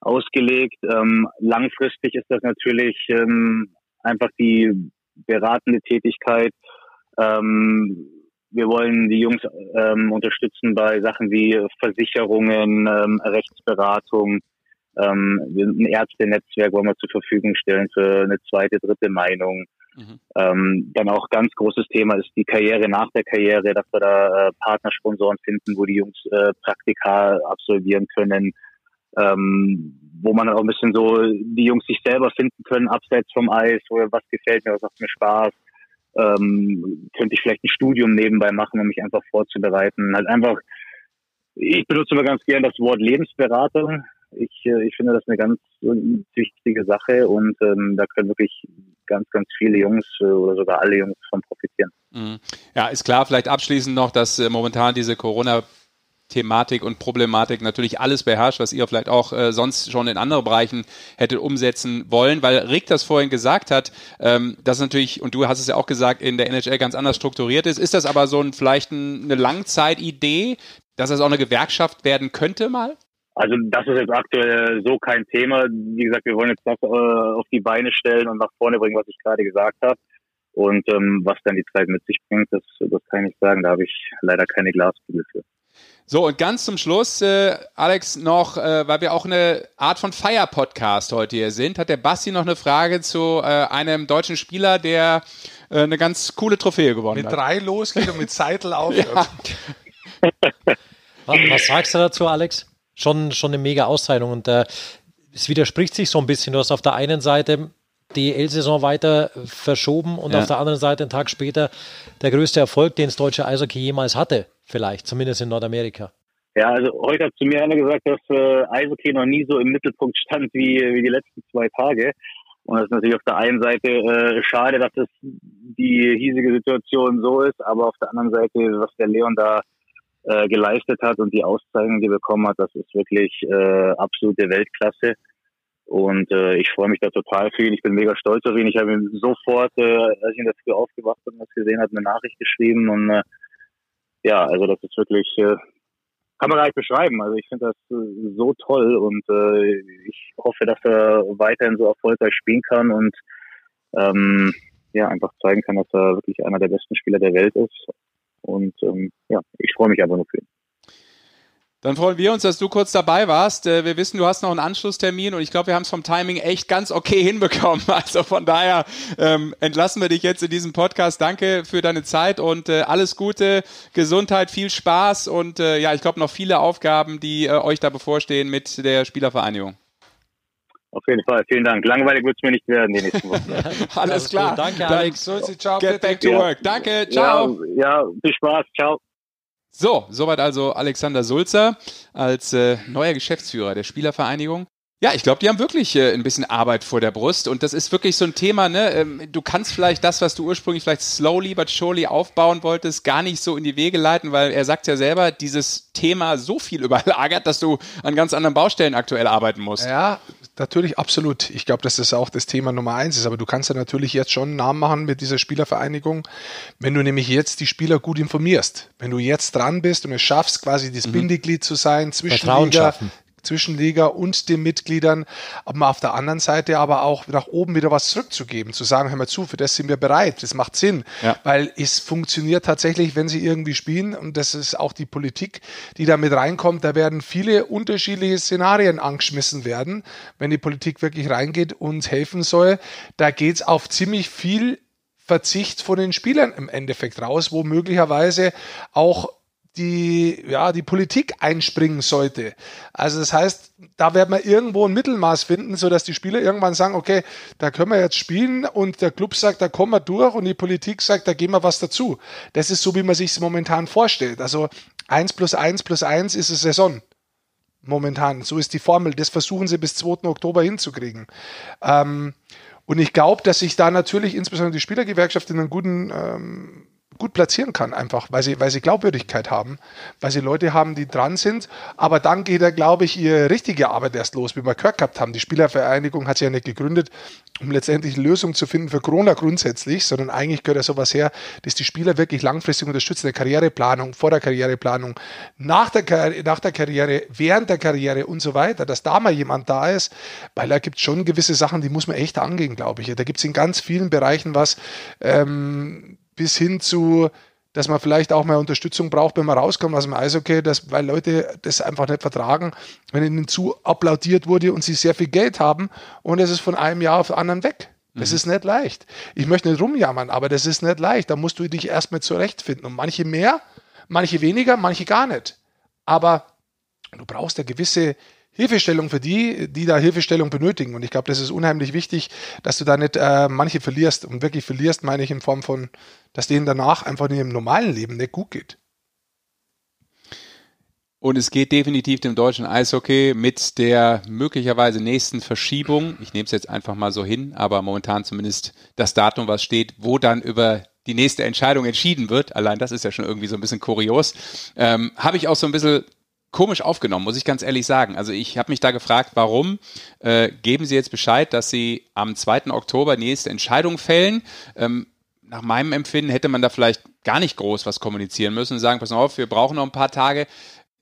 ausgelegt. Ähm, langfristig ist das natürlich ähm, einfach die beratende Tätigkeit. Ähm, wir wollen die Jungs ähm, unterstützen bei Sachen wie Versicherungen, ähm, Rechtsberatung. Ähm, ein Ärztenetzwerk wollen wir zur Verfügung stellen für eine zweite, dritte Meinung. Mhm. Ähm, dann auch ganz großes Thema ist die Karriere nach der Karriere, dass wir da äh, Partnersponsoren finden, wo die Jungs äh, Praktika absolvieren können, ähm, wo man auch ein bisschen so die Jungs sich selber finden können, abseits vom Eis, was gefällt mir, was macht mir Spaß. Ähm, könnte ich vielleicht ein Studium nebenbei machen, um mich einfach vorzubereiten. Halt einfach, ich benutze immer ganz gern das Wort Lebensberater. Ich, äh, ich finde das eine ganz wichtige Sache und ähm, da können wirklich ganz, ganz viele Jungs äh, oder sogar alle Jungs von profitieren. Mhm. Ja, ist klar, vielleicht abschließend noch, dass äh, momentan diese Corona- Thematik und Problematik natürlich alles beherrscht, was ihr vielleicht auch äh, sonst schon in anderen Bereichen hättet umsetzen wollen, weil Rick das vorhin gesagt hat, ähm, das natürlich, und du hast es ja auch gesagt, in der NHL ganz anders strukturiert ist. Ist das aber so ein, vielleicht ein, eine Langzeitidee, dass es auch eine Gewerkschaft werden könnte mal? Also das ist jetzt aktuell so kein Thema. Wie gesagt, wir wollen jetzt das äh, auf die Beine stellen und nach vorne bringen, was ich gerade gesagt habe. Und ähm, was dann die Zeit mit sich bringt, das, das kann ich sagen. Da habe ich leider keine Glaskugel für. So, und ganz zum Schluss, äh, Alex, noch, äh, weil wir auch eine Art von Feier-Podcast heute hier sind, hat der Basti noch eine Frage zu äh, einem deutschen Spieler, der äh, eine ganz coole Trophäe gewonnen mit hat. Mit drei losgeht und mit Seitel aufhört. was, was, sagst du dazu, Alex? Schon, schon eine mega Auszeichnung und äh, es widerspricht sich so ein bisschen. Du hast auf der einen Seite die L-Saison weiter verschoben und ja. auf der anderen Seite einen Tag später der größte Erfolg, den das deutsche Eishockey jemals hatte vielleicht, zumindest in Nordamerika. Ja, also heute hat zu mir einer gesagt, dass äh, Eishockey noch nie so im Mittelpunkt stand wie, wie die letzten zwei Tage. Und das ist natürlich auf der einen Seite äh, schade, dass es die hiesige Situation so ist, aber auf der anderen Seite, was der Leon da äh, geleistet hat und die Auszeichnung, die er bekommen hat, das ist wirklich äh, absolute Weltklasse. Und äh, ich freue mich da total für ihn. Ich bin mega stolz auf ihn. Ich habe ihm sofort, äh, als ich der Früh aufgewacht und das gesehen habe, eine Nachricht geschrieben. Und äh, ja, also das ist wirklich, äh, kann man gar nicht beschreiben. Also ich finde das äh, so toll und äh, ich hoffe, dass er weiterhin so erfolgreich spielen kann und ähm, ja, einfach zeigen kann, dass er wirklich einer der besten Spieler der Welt ist. Und ähm, ja, ich freue mich einfach nur für ihn. Dann freuen wir uns, dass du kurz dabei warst. Äh, wir wissen, du hast noch einen Anschlusstermin und ich glaube, wir haben es vom Timing echt ganz okay hinbekommen. Also von daher ähm, entlassen wir dich jetzt in diesem Podcast. Danke für deine Zeit und äh, alles Gute, Gesundheit, viel Spaß und äh, ja, ich glaube noch viele Aufgaben, die äh, euch da bevorstehen mit der Spielervereinigung. Auf jeden Fall, vielen Dank. Langweilig wird es mir nicht werden die nächsten Wochen. alles klar. Gut. Danke, Alex. So, ciao, Get back to Ja. work. Danke, ciao. Ja, ja, viel Spaß. Ciao. So, soweit also Alexander Sulzer als äh, neuer Geschäftsführer der Spielervereinigung. Ja, ich glaube, die haben wirklich äh, ein bisschen Arbeit vor der Brust und das ist wirklich so ein Thema, ne? Ähm, du kannst vielleicht das, was du ursprünglich vielleicht slowly but surely aufbauen wolltest, gar nicht so in die Wege leiten, weil er sagt ja selber, dieses Thema so viel überlagert, dass du an ganz anderen Baustellen aktuell arbeiten musst. Ja, natürlich, absolut. Ich glaube, dass das auch das Thema Nummer eins ist. Aber du kannst ja natürlich jetzt schon einen Namen machen mit dieser Spielervereinigung, wenn du nämlich jetzt die Spieler gut informierst. Wenn du jetzt dran bist und es schaffst, quasi das Bindeglied zu sein zwischen Vertrauen Liga, schaffen. Zwischen Liga und den Mitgliedern, aber auf der anderen Seite aber auch nach oben wieder was zurückzugeben, zu sagen, hör mal zu, für das sind wir bereit, das macht Sinn, Ja. weil es funktioniert tatsächlich, wenn sie irgendwie spielen und das ist auch die Politik, die da mit reinkommt, da werden viele unterschiedliche Szenarien angeschmissen werden, wenn die Politik wirklich reingeht und helfen soll, da geht's auf ziemlich viel Verzicht von den Spielern im Endeffekt raus, wo möglicherweise auch die, ja, die Politik einspringen sollte. Also das heißt, da werden wir irgendwo ein Mittelmaß finden, sodass die Spieler irgendwann sagen, okay, da können wir jetzt spielen und der Club sagt, da kommen wir durch und die Politik sagt, da geben wir was dazu. Das ist so, wie man sich es momentan vorstellt. Also eins plus eins plus eins ist eine Saison. Momentan. So ist die Formel. Das versuchen sie bis 2. Oktober hinzukriegen. Ähm, und ich glaube, dass sich da natürlich insbesondere die Spielergewerkschaft in einen guten ähm, gut platzieren kann, einfach, weil sie, weil sie Glaubwürdigkeit haben, weil sie Leute haben, die dran sind. Aber dann geht da, glaube ich, ihre richtige Arbeit erst los, wie wir gehört gehabt haben. Die Spielervereinigung hat sich ja nicht gegründet, um letztendlich eine Lösung zu finden für Corona grundsätzlich, sondern eigentlich gehört ja sowas her, dass die Spieler wirklich langfristig unterstützen, eine Karriereplanung, vor der Karriereplanung, nach der, Karri- nach der Karriere, während der Karriere und so weiter, dass da mal jemand da ist, weil da gibt es schon gewisse Sachen, die muss man echt angehen, glaube ich. Da gibt es in ganz vielen Bereichen was, ähm, bis hin zu, dass man vielleicht auch mal Unterstützung braucht, wenn man rauskommt aus dem Eishockey, dass, weil Leute das einfach nicht vertragen, wenn ihnen zu applaudiert wurde und sie sehr viel Geld haben und es ist von einem Jahr auf den anderen weg. Das ist nicht leicht. Ich möchte nicht rumjammern, aber das ist nicht leicht. Da musst du dich erstmal zurechtfinden. Und manche mehr, manche weniger, manche gar nicht. Aber du brauchst eine gewisse Hilfestellung für die, die da Hilfestellung benötigen. Und ich glaube, das ist unheimlich wichtig, dass du da nicht äh, manche verlierst. Und wirklich verlierst, meine ich in Form von, dass denen danach einfach in ihrem normalen Leben nicht gut geht. Und es geht definitiv dem deutschen Eishockey mit der möglicherweise nächsten Verschiebung. Ich nehme es jetzt einfach mal so hin, aber momentan zumindest das Datum, was steht, wo dann über die nächste Entscheidung entschieden wird. Allein das ist ja schon irgendwie so ein bisschen kurios. Ähm, Habe ich auch so ein bisschen komisch aufgenommen, muss ich ganz ehrlich sagen. Also ich habe mich da gefragt, warum äh, geben Sie jetzt Bescheid, dass Sie am 2. Oktober die nächste Entscheidung fällen? Ähm, nach meinem Empfinden hätte man da vielleicht gar nicht groß was kommunizieren müssen und sagen, pass mal auf, wir brauchen noch ein paar Tage.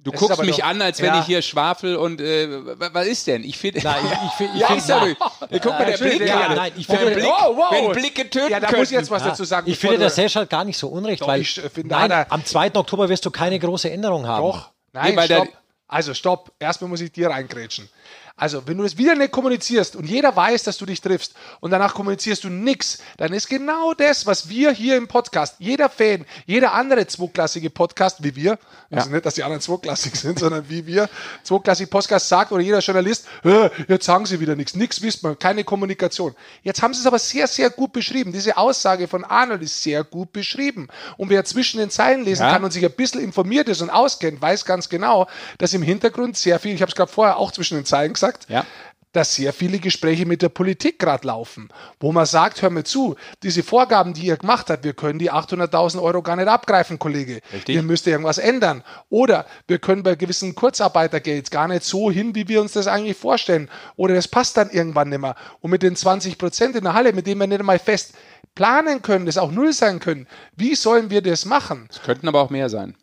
Du ist guckst mich doch- an, als wenn ja. ich hier schwafel und äh, wa- was ist denn? Ich finde. Nein, ich, ich, find- ich ja, find- ist ja nein. doch- Guck mal, der Blick. ja, ja, nein, ich wenn, finde- Blick Wow, wow. wenn Blicke töten Ja, da könnten. muss ich jetzt was dazu sagen. Ich finde, der Sesh hat gar nicht so unrecht, Doch, weil ich finde, nein, am 2. Oktober wirst du keine große Änderung haben. Doch. Nein, Nee, stopp. Also stopp. Erstmal muss ich dir reingrätschen. Also, wenn du das wieder nicht kommunizierst und jeder weiß, dass du dich triffst und danach kommunizierst du nichts, dann ist genau das, was wir hier im Podcast, jeder Fan, jeder andere zweiklassige Podcast wie wir, also nicht, dass die anderen zweiklassig sind, sondern wie wir, zweiklassig Podcast sagt oder jeder Journalist, "Hä, jetzt sagen sie wieder nichts, nichts wisst man, keine Kommunikation. Jetzt haben sie es aber sehr, sehr gut beschrieben. Diese Aussage von Arnold ist sehr gut beschrieben. Und wer zwischen den Zeilen lesen Ja. kann und sich ein bisschen informiert ist und auskennt, weiß ganz genau, dass im Hintergrund sehr viel, ich habe es gerade vorher auch zwischen den Zeilen gesagt, Ja. dass sehr viele Gespräche mit der Politik gerade laufen, wo man sagt, hör mir zu, diese Vorgaben, die ihr gemacht habt, wir können die 800.000 Euro gar nicht abgreifen, Kollege. Richtig. Ihr müsst irgendwas ändern. Oder wir können bei gewissen Kurzarbeitergeld gar nicht so hin, wie wir uns das eigentlich vorstellen. Oder das passt dann irgendwann nicht mehr. Und mit den 20 Prozent in der Halle, mit denen wir nicht einmal fest planen können, das auch null sein können, wie sollen wir das machen? Es könnten aber auch mehr sein.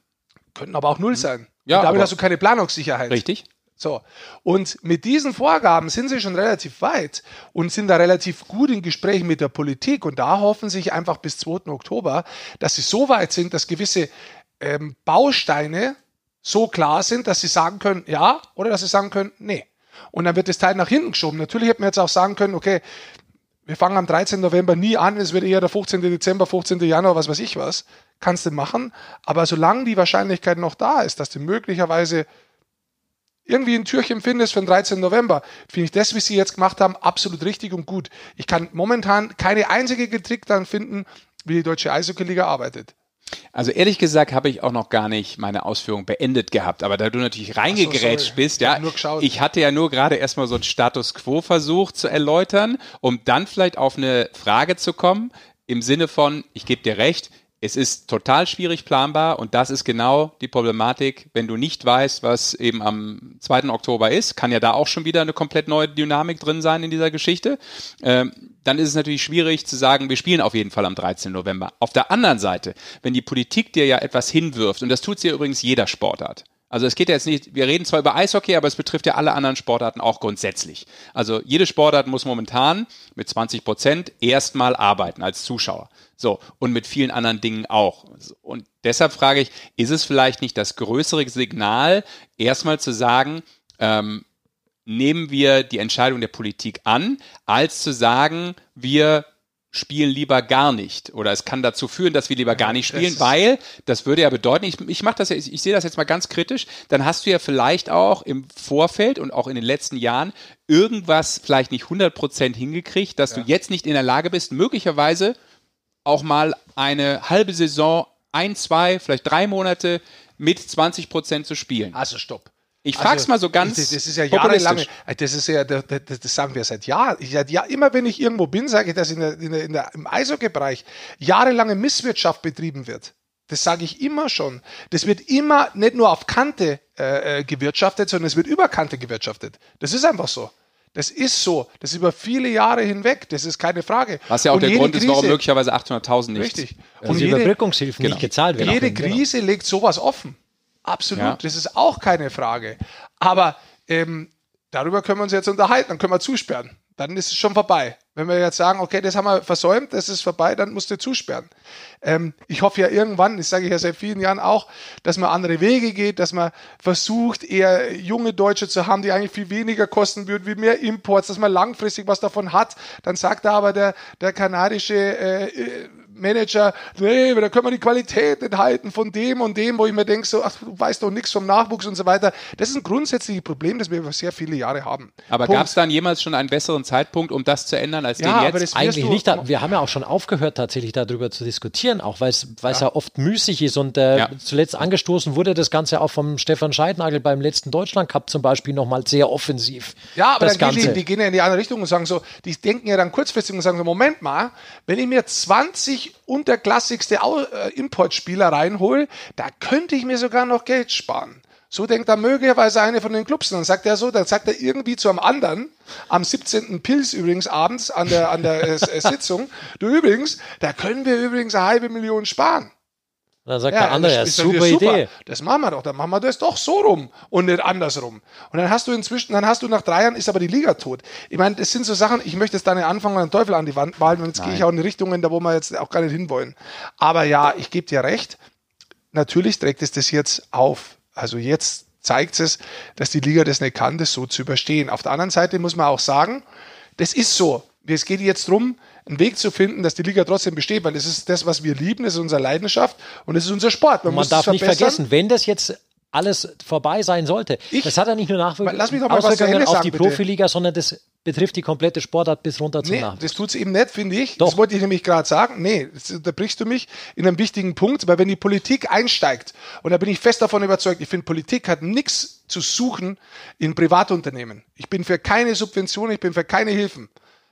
Könnten aber auch null sein. Ja, Und damit aber- hast du keine Planungssicherheit. Richtig? So. Und mit diesen Vorgaben sind sie schon relativ weit und sind da relativ gut in Gesprächen mit der Politik. Und da hoffen sich einfach bis 2. Oktober, dass sie so weit sind, dass gewisse ähm, Bausteine so klar sind, dass sie sagen können, ja, oder dass sie sagen können, nee. Und dann wird das Teil nach hinten geschoben. Natürlich hätte man jetzt auch sagen können, okay, wir fangen am 13. November nie an, es wird eher der 15. Dezember, 15. Januar, was weiß ich was. Kannst du machen. Aber solange die Wahrscheinlichkeit noch da ist, dass du möglicherweise irgendwie ein Türchen findest für den 13. November, finde ich das, wie sie jetzt gemacht haben, absolut richtig und gut. Ich kann momentan keine einzige Kritik daran finden, wie die deutsche Eishockey-Liga arbeitet. Also ehrlich gesagt habe ich auch noch gar nicht meine Ausführung beendet gehabt, aber da du natürlich reingegrätscht sorry. bist, Ich ja, geschaut. ich hatte ja nur gerade erstmal so einen Status Quo versucht zu erläutern, um dann vielleicht auf eine Frage zu kommen, im Sinne von, ich gebe dir recht, es ist total schwierig planbar und das ist genau die Problematik, wenn du nicht weißt, was eben am 2. Oktober ist, kann ja da auch schon wieder eine komplett neue Dynamik drin sein in dieser Geschichte. Ähm, dann ist es natürlich schwierig zu sagen, wir spielen auf jeden Fall am 13. November. Auf der anderen Seite, wenn die Politik dir ja etwas hinwirft, und das tut sie ja übrigens jeder Sportart, also es geht ja jetzt nicht, wir reden zwar über Eishockey, aber es betrifft ja alle anderen Sportarten auch grundsätzlich. Also jede Sportart muss momentan mit 20 Prozent erstmal arbeiten als Zuschauer. So, und mit vielen anderen Dingen auch. Und deshalb frage ich, ist es vielleicht nicht das größere Signal, erstmal zu sagen, ähm, nehmen wir die Entscheidung der Politik an, als zu sagen, wir spielen lieber gar nicht. Oder es kann dazu führen, dass wir lieber gar nicht spielen, weil das würde ja bedeuten, ich, ich mache das ja, ich, ich sehe das jetzt mal ganz kritisch, dann hast du ja vielleicht auch im Vorfeld und auch in den letzten Jahren irgendwas vielleicht nicht 100% hingekriegt, dass du jetzt nicht in der Lage bist, möglicherweise auch mal eine halbe Saison, ein, zwei, vielleicht drei Monate mit 20% zu spielen. Also stopp. Ich frag's mal so ganz Das, das ist ja jahrelang, populistisch. das ist ja, das, das sagen wir seit Jahren. Ich, seit Jahr, immer wenn ich irgendwo bin, sage ich, dass in der, in der, in der, im Eishockey-Bereich jahrelange Misswirtschaft betrieben wird. Das sage ich immer schon. Das wird immer nicht nur auf Kante äh, äh, gewirtschaftet, sondern es wird über Kante gewirtschaftet. Das ist einfach so. Das ist so. Das ist über viele Jahre hinweg. Das ist keine Frage. Was ja auch Und der Grund ist, warum Krise- möglicherweise 800.000 nicht. Richtig. Und Und die jede, Überbrückungshilfen genau. nicht gezahlt werden. jede Genau. Krise legt sowas offen. Absolut, Ja. das ist auch keine Frage. Aber ähm, darüber können wir uns jetzt unterhalten, dann können wir zusperren. Dann ist es schon vorbei. Wenn wir jetzt sagen, okay, das haben wir versäumt, das ist vorbei, dann musst du zusperren. Ähm, ich hoffe ja irgendwann, das sage ich ja seit vielen Jahren auch, dass man andere Wege geht, dass man versucht, eher junge Deutsche zu haben, die eigentlich viel weniger kosten würden, wie mehr Imports, dass man langfristig was davon hat. Dann sagt da aber der, der kanadische äh, äh, Manager, nee, da können wir die Qualität nicht halten von dem und dem, wo ich mir denke, so, ach, du weißt doch nichts vom Nachwuchs und so weiter. Das ist ein grundsätzliches Problem, das wir über sehr viele Jahre haben. Aber gab es dann jemals schon einen besseren Zeitpunkt, um das zu ändern, als Ja, den aber jetzt? das- wirst Eigentlich nicht. Da, wir haben ja auch schon aufgehört, tatsächlich darüber zu diskutieren, auch weil es ja. oft müßig ist. Und äh, Ja. zuletzt angestoßen wurde das Ganze auch vom Stefan Scheidnagel beim letzten Deutschland Cup zum Beispiel nochmal sehr offensiv. Ja, aber das dann gehen Ganze. die, die gehen ja in die andere Richtung und sagen so, die denken ja dann kurzfristig und sagen so, Moment mal, wenn ich mir 20 unterklassigste Au- äh, Importspieler reinhole, da könnte ich mir sogar noch Geld sparen. So denkt dann möglicherweise eine von den Clubs. Und dann sagt er so, dann sagt er irgendwie zu einem anderen, am 17. Pils übrigens abends an der, an der äh, äh, Sitzung, du übrigens, da können wir übrigens eine halbe Million sparen. Und dann sagt der andere, ja, das ist doch super Idee. Das machen wir doch. Dann machen wir das doch so rum und nicht andersrum. Und dann hast du inzwischen, dann hast du nach drei Jahren ist aber die Liga tot. Ich meine, das sind so Sachen, ich möchte jetzt da nicht anfangen und den Teufel an die Wand malen und jetzt gehe ich auch in Richtungen, da wo wir jetzt auch gar nicht hinwollen. Aber ja, ich gebe dir recht. Natürlich trägt es das jetzt auf. Also jetzt zeigt es, dass die Liga das nicht kann, das so zu überstehen. Auf der anderen Seite muss man auch sagen, das ist so. Es geht jetzt darum, einen Weg zu finden, dass die Liga trotzdem besteht, weil das ist das, was wir lieben, das ist unsere Leidenschaft und das ist unser Sport. Man muss darf es nicht vergessen, wenn das jetzt alles vorbei sein sollte, Ich- das hat ja nicht nur Lass mich doch Nachwirkungen was auf sagen, die bitte. Profiliga, sondern das betrifft die komplette Sportart bis runter zum Nee, Nachwuchs. das tut's eben nicht, finde ich. Doch. Das wollte ich nämlich gerade sagen. Nee, da brichst du mich in einem wichtigen Punkt, weil wenn die Politik einsteigt, und da bin ich fest davon überzeugt, ich finde, Politik hat nichts zu suchen in Privatunternehmen. Ich bin für keine Subventionen, ich bin für keine Hilfen.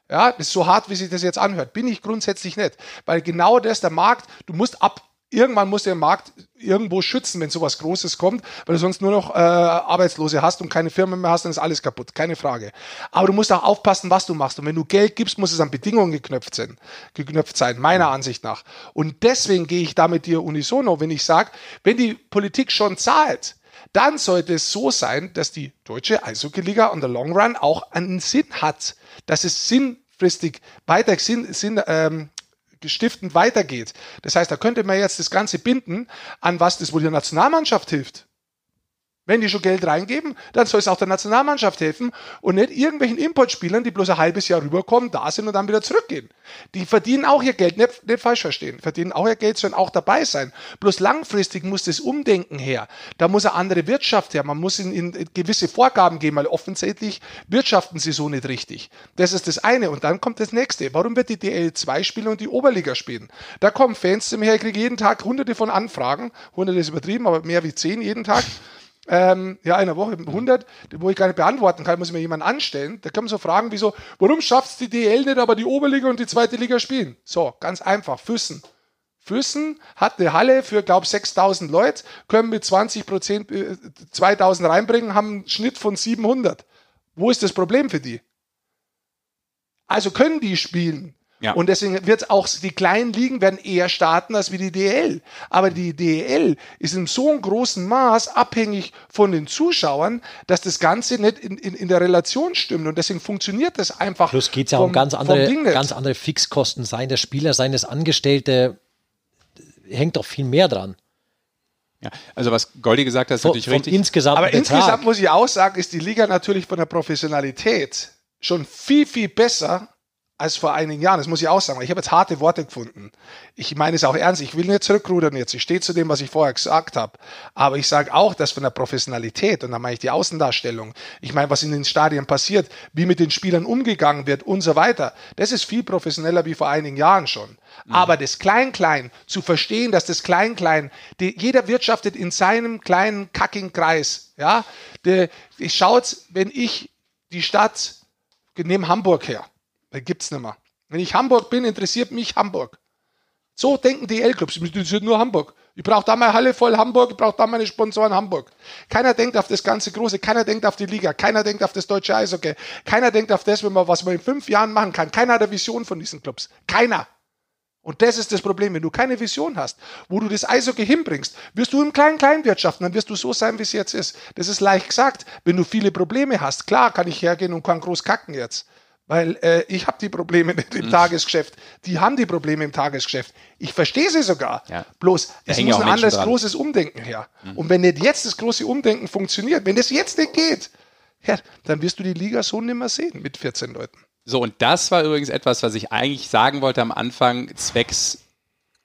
Ja, das ist so hart, wie sich das jetzt anhört. Bin ich grundsätzlich nicht. Weil genau das, der Markt, du musst ab, irgendwann muss der Markt irgendwo schützen, wenn sowas Großes kommt, weil du sonst nur noch äh, Arbeitslose hast und keine Firmen mehr hast, dann ist alles kaputt, keine Frage. Aber du musst auch aufpassen, was du machst. Und wenn du Geld gibst, muss es an Bedingungen geknüpft sein, geknüpft sein meiner Ansicht nach. Und deswegen gehe ich da mit dir unisono, wenn ich sage, wenn die Politik schon zahlt, dann sollte es so sein, dass die deutsche Eishockey-Liga on the long run auch einen Sinn hat, dass es sinnfristig weiter Sinn, Sinn ähm, stiftend weitergeht. Das heißt, da könnte man jetzt das Ganze binden an was das wohl der Nationalmannschaft hilft. Wenn die schon Geld reingeben, dann soll es auch der Nationalmannschaft helfen und nicht irgendwelchen Importspielern, die bloß ein halbes Jahr rüberkommen, da sind und dann wieder zurückgehen. Die verdienen auch ihr Geld, nicht, nicht falsch verstehen, verdienen auch ihr Geld, sollen auch dabei sein. Bloß langfristig muss das Umdenken her. Da muss eine andere Wirtschaft her. Man muss ihnen in gewisse Vorgaben geben, weil offensichtlich wirtschaften sie so nicht richtig. Das ist das eine. Und dann kommt das nächste. Warum wird die DL2 spielen und die Oberliga spielen? Da kommen Fans zu mir, ich kriege jeden Tag hunderte von Anfragen. Hunderte ist übertrieben, aber mehr wie zehn jeden Tag ähm, ja, in einer Woche 100, wo ich gar nicht beantworten kann, muss ich mir jemand anstellen. Da kommen so Fragen wie so, warum schafft die DL nicht, aber die Oberliga und die zweite Liga spielen? So, ganz einfach, Füssen. Füssen hat eine Halle für, glaube 6000 Leute, können mit 20 Prozent äh, 2000 reinbringen, haben einen Schnitt von 700. Wo ist das Problem für die? Also können die spielen. Ja. Und deswegen wird auch die kleinen Ligen werden eher starten als wie die DL. Aber die DL ist in so einem großen Maß abhängig von den Zuschauern, dass das Ganze nicht in, in, in der Relation stimmt. Und deswegen funktioniert das einfach. Plus geht es ja vom- um ganz andere, ganz andere Fixkosten, seien des Spieler, seien des Angestellte, hängt doch viel mehr dran. Ja, also was Goldi gesagt hat, ist natürlich richtig. insgesamten Aber Betrag. insgesamt muss ich auch sagen, ist die Liga natürlich von der Professionalität schon viel, viel besser als vor einigen Jahren. Das muss ich auch sagen. Ich habe jetzt harte Worte gefunden. Ich meine es auch ernst. Ich will nicht zurückrudern jetzt. Ich stehe zu dem, was ich vorher gesagt habe. Aber ich sage auch, dass von der Professionalität, und da meine ich die Außendarstellung, ich meine, was in den Stadien passiert, wie mit den Spielern umgegangen wird und so weiter, das ist viel professioneller wie vor einigen Jahren schon. Aber das Klein-Klein, zu verstehen, dass das Klein-Klein, die- jeder wirtschaftet in seinem kleinen kackigen Kreis. Ja, der, ich schaut, wenn ich die Stadt, nehme Hamburg her, da gibt's nicht mehr. Wenn ich Hamburg bin, interessiert mich Hamburg. So denken die L-Clubs. Mich interessiert nur Hamburg. Ich brauche da meine Halle voll Hamburg, ich brauche da meine Sponsoren Hamburg. Keiner denkt auf das ganze Große, keiner denkt auf die Liga, keiner denkt auf das deutsche Eishockey, keiner denkt auf das, was man in fünf Jahren machen kann. Keiner hat eine Vision von diesen Clubs. Keiner. Und das ist das Problem. Wenn du keine Vision hast, wo du das Eishockey hinbringst, wirst du im kleinen klein wirtschaften, dann wirst du so sein, wie es jetzt ist. Das ist leicht gesagt. Wenn du viele Probleme hast, klar kann ich hergehen und kann groß kacken jetzt. Weil äh, ich habe die Probleme nicht Mhm. im Tagesgeschäft. Die haben die Probleme im Tagesgeschäft. Ich verstehe sie sogar. Ja. Bloß, es hängen ja muss ein anderes dran. Mhm. großes Umdenken her. Und wenn nicht jetzt das große Umdenken funktioniert, wenn das jetzt nicht geht, ja, dann wirst du die Liga so nimmer sehen mit 14 Leuten. So, und das war übrigens etwas, was ich eigentlich sagen wollte am Anfang, zwecks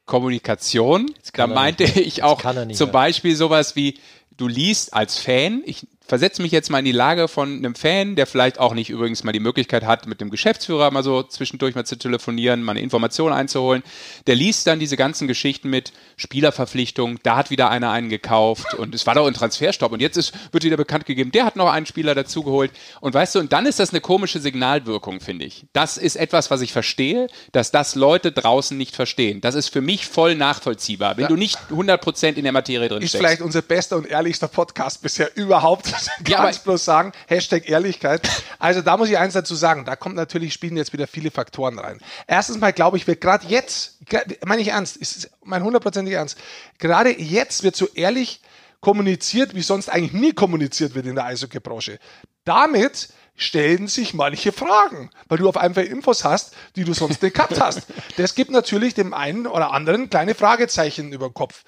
Kommunikation. Da meinte nicht. ich auch nicht zum mehr. Beispiel sowas wie, du liest als Fan, ich versetze mich jetzt mal in die Lage von einem Fan, der vielleicht auch nicht übrigens mal die Möglichkeit hat, mit dem Geschäftsführer mal so zwischendurch mal zu telefonieren, mal eine Information einzuholen. Der liest dann diese ganzen Geschichten mit Spielerverpflichtung, da hat wieder einer einen gekauft und es war doch ein Transferstopp und jetzt ist, wird wieder bekannt gegeben, der hat noch einen Spieler dazugeholt und weißt du, und dann ist das eine komische Signalwirkung, finde ich. Das ist etwas, was ich verstehe, dass das Leute draußen nicht verstehen. Das ist für mich voll nachvollziehbar, wenn du nicht 100% in der Materie drin Ist steckst. vielleicht unser bester und ehrlichster Podcast bisher überhaupt. Ja, Ganz aber- bloß sagen, Hashtag Ehrlichkeit. Also da muss ich eins dazu sagen, da kommt natürlich, spielen jetzt wieder viele Faktoren rein. Erstens mal glaube ich, wird gerade jetzt, meine ich ernst, ist mein hundertprozentig ernst, gerade jetzt wird so ehrlich kommuniziert, wie sonst eigentlich nie kommuniziert wird in der Eishockeybranche. Damit stellen sich manche Fragen, weil du auf einmal Infos hast, die du sonst nicht gehabt hast. Das gibt natürlich dem einen oder anderen kleine Fragezeichen über den Kopf.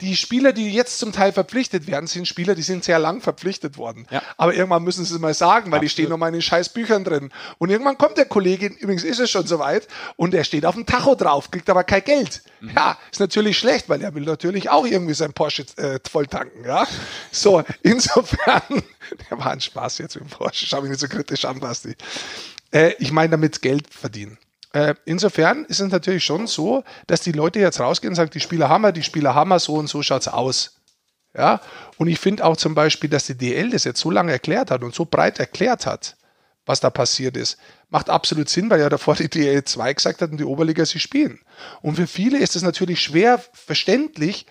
Die Spieler, die jetzt zum Teil verpflichtet werden, sind Spieler, die sind sehr lang verpflichtet worden. Ja. Aber irgendwann müssen sie es mal sagen, weil die stehen noch mal in den scheiß Büchern drin. Und irgendwann kommt der Kollege, übrigens ist es schon soweit, und er steht auf dem Tacho drauf, kriegt aber kein Geld. Ja, ist natürlich schlecht, weil er will natürlich auch irgendwie sein Porsche äh, voll tanken. Ja? So, insofern, der war ein Spaß jetzt mit dem Porsche, schau mich nicht so kritisch an, Basti. Äh, ich meine damit Geld verdienen. Äh, insofern ist es natürlich schon so, dass die Leute jetzt rausgehen und sagen, die Spieler haben wir, die Spieler haben wir, so und so schaut es aus. Ja, und ich finde auch zum Beispiel, dass die DL das jetzt so lange erklärt hat und so breit erklärt hat, was da passiert ist, macht absolut Sinn, weil ja davor die DL 2 gesagt hat und die Oberliga sie spielen. Und für viele ist es natürlich schwer verständlich,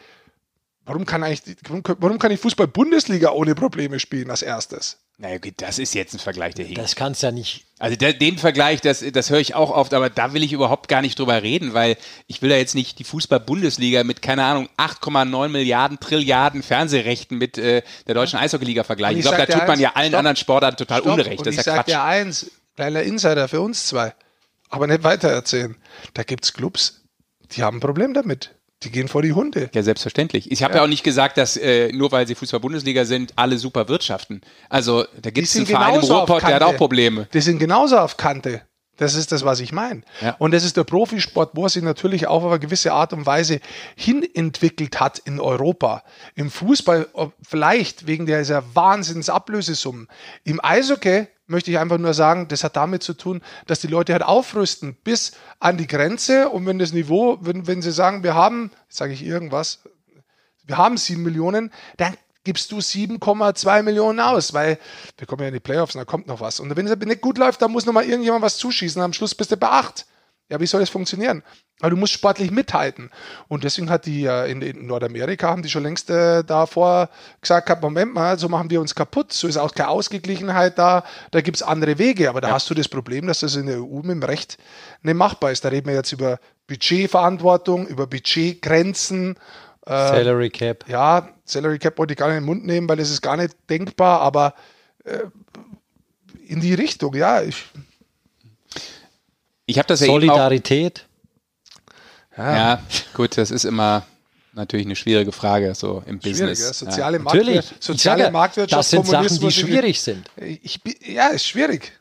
warum kann eigentlich, warum kann ich Fußball-Bundesliga ohne Probleme spielen als erstes? Naja, gut, das ist jetzt ein Vergleich, der hinkt. Das kannst ja nicht. Also der, den Vergleich, das, das höre ich auch oft, aber da will ich überhaupt gar nicht drüber reden, weil ich will da jetzt nicht die Fußball-Bundesliga mit, keine Ahnung, 8,9 Milliarden Trilliarden Fernsehrechten mit äh, der deutschen Eishockeyliga vergleichen. Ich, ich glaube, da tut man eins, ja allen stopp, anderen Sportarten total stopp, Unrecht. Und das ist ja Quatsch. Ich sage dir eins, kleiner Insider für uns zwei, aber nicht weitererzählen. Da gibt es Clubs, die haben ein Problem damit. Die gehen vor die Hunde. Ja, selbstverständlich. Ich habe ja. ja. auch nicht gesagt, dass äh, nur weil sie Fußball-Bundesliga sind, alle super wirtschaften. Also da gibt es einen Verein im Ruhrpott, der hat auch Probleme. Die sind genauso auf Kante. Das ist das, was ich meine. Ja. Und das ist der Profisport, wo er sich natürlich auch auf eine gewisse Art und Weise hinentwickelt hat in Europa. Im Fußball vielleicht wegen dieser Wahnsinnsablösesummen. Im Eishockey möchte ich einfach nur sagen, das hat damit zu tun, dass die Leute halt aufrüsten bis an die Grenze und wenn das Niveau, wenn, wenn sie sagen, wir haben, sage ich irgendwas, wir haben sieben Millionen, dann gibst du 7,2 Millionen aus, weil wir kommen ja in die Playoffs und da kommt noch was. Und wenn es nicht gut läuft, dann muss noch mal irgendjemand was zuschießen. Am Schluss bist du bei acht. Ja, wie soll das funktionieren? Aber du musst sportlich mithalten. Und deswegen hat die in, in, Nordamerika haben die schon längst äh, davor gesagt, Moment mal, so machen wir uns kaputt. So ist auch keine Ausgeglichenheit da. Da gibt es andere Wege. Aber da ja. hast du das Problem, dass das in der EU mit dem Recht nicht machbar ist. Da reden wir jetzt über Budgetverantwortung, über Budgetgrenzen. Äh, Salary Cap. Ja, Salary Cap wollte ich gar nicht in den Mund nehmen, weil das ist gar nicht denkbar. Aber äh, in die Richtung, ja. Ich, ich habe das ja Solidarität. Ja. ja, gut, das ist immer natürlich eine schwierige Frage so im schwierig, Business. Ja. Soziale, ja. Marktwir soziale sage, Marktwirtschaft, das sind Sachen, die schwierig sind. Ich, ja, ist schwierig.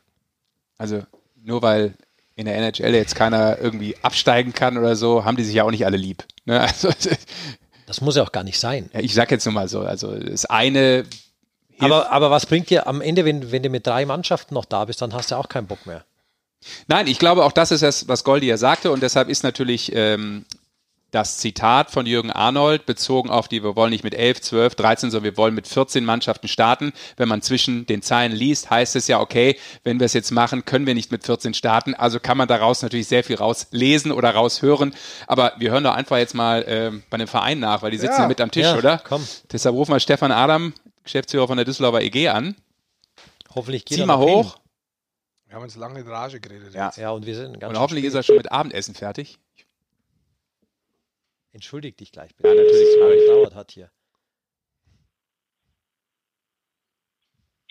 Also nur weil in der NHL jetzt keiner irgendwie absteigen kann oder so, haben die sich ja auch nicht alle lieb. Ne? Also, das muss ja auch gar nicht sein. Ja, ich sag jetzt nur mal so, also das eine. Aber, aber was bringt dir am Ende, wenn, wenn du mit drei Mannschaften noch da bist, dann hast du auch keinen Bock mehr. Nein, ich glaube, auch das ist das, was Goldi ja sagte und deshalb ist natürlich ähm, das Zitat von Jürgen Arnold bezogen auf die, wir wollen nicht mit 11, 12, 13, sondern wir wollen mit 14 Mannschaften starten. Wenn man zwischen den Zeilen liest, heißt es ja, okay, wenn wir es jetzt machen, können wir nicht mit 14 starten. Also kann man daraus natürlich sehr viel rauslesen oder raushören. Aber wir hören doch einfach jetzt mal äh, bei dem Verein nach, weil die sitzen ja, ja mit am Tisch, ja, oder? Komm. Deshalb rufen wir Stefan Adam, Geschäftsführer von der Düsseldorfer EG an. Hoffentlich geht Zieh mal hoch. Hin. Wir haben uns lange in Rage geredet. Ja, jetzt. ja und wir sind ganz Und hoffentlich ist er schon mit Abendessen fertig. Entschuldig dich gleich bitte. Ja, natürlich. Das gedauert hat hier.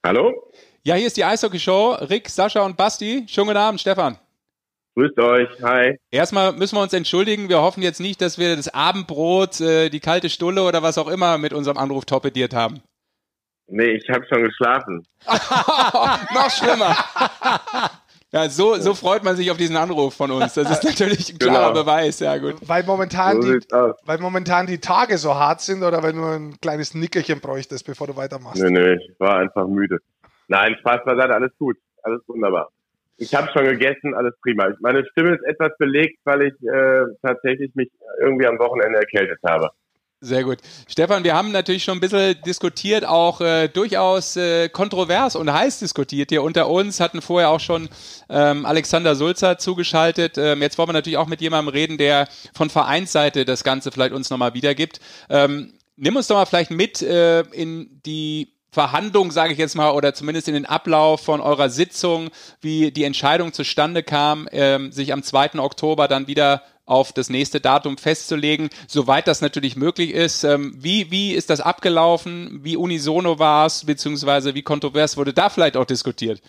Hallo? Ja, hier ist die Eishockey-Show. Rick, Sascha und Basti. Schönen guten Abend, Stefan. Grüßt euch, hi. Erstmal müssen wir uns entschuldigen. Wir hoffen jetzt nicht, dass wir das Abendbrot, äh, die kalte Stulle oder was auch immer mit unserem Anruf torpediert haben. Nee, ich habe schon geschlafen. Noch schlimmer. Ja, so, so freut man sich auf diesen Anruf von uns. Das ist natürlich ein klarer genau. Beweis, ja gut. Weil momentan, so die, weil momentan die Tage so hart sind oder weil du ein kleines Nickerchen bräuchtest, bevor du weitermachst. Nee, nee, ich war einfach müde. Nein, Spaß beiseite, alles gut. Alles wunderbar. Ich habe schon gegessen, alles prima. Meine Stimme ist etwas belegt, weil ich äh, tatsächlich mich irgendwie am Wochenende erkältet habe. Sehr gut. Stefan, wir haben natürlich schon ein bisschen diskutiert, auch äh, durchaus äh, kontrovers und heiß diskutiert hier unter uns, hatten vorher auch schon ähm, Alexander Sulzer zugeschaltet. Ähm, jetzt wollen wir natürlich auch mit jemandem reden, der von Vereinsseite das Ganze vielleicht uns nochmal wiedergibt. Ähm, nimm uns doch mal vielleicht mit äh, in die Verhandlung, sage ich jetzt mal, oder zumindest in den Ablauf von eurer Sitzung, wie die Entscheidung zustande kam, ähm, sich am 2. Oktober dann wieder auf das nächste Datum festzulegen, soweit das natürlich möglich ist. Ähm, wie, wie ist das abgelaufen? Wie unisono war es, beziehungsweise wie kontrovers wurde da vielleicht auch diskutiert?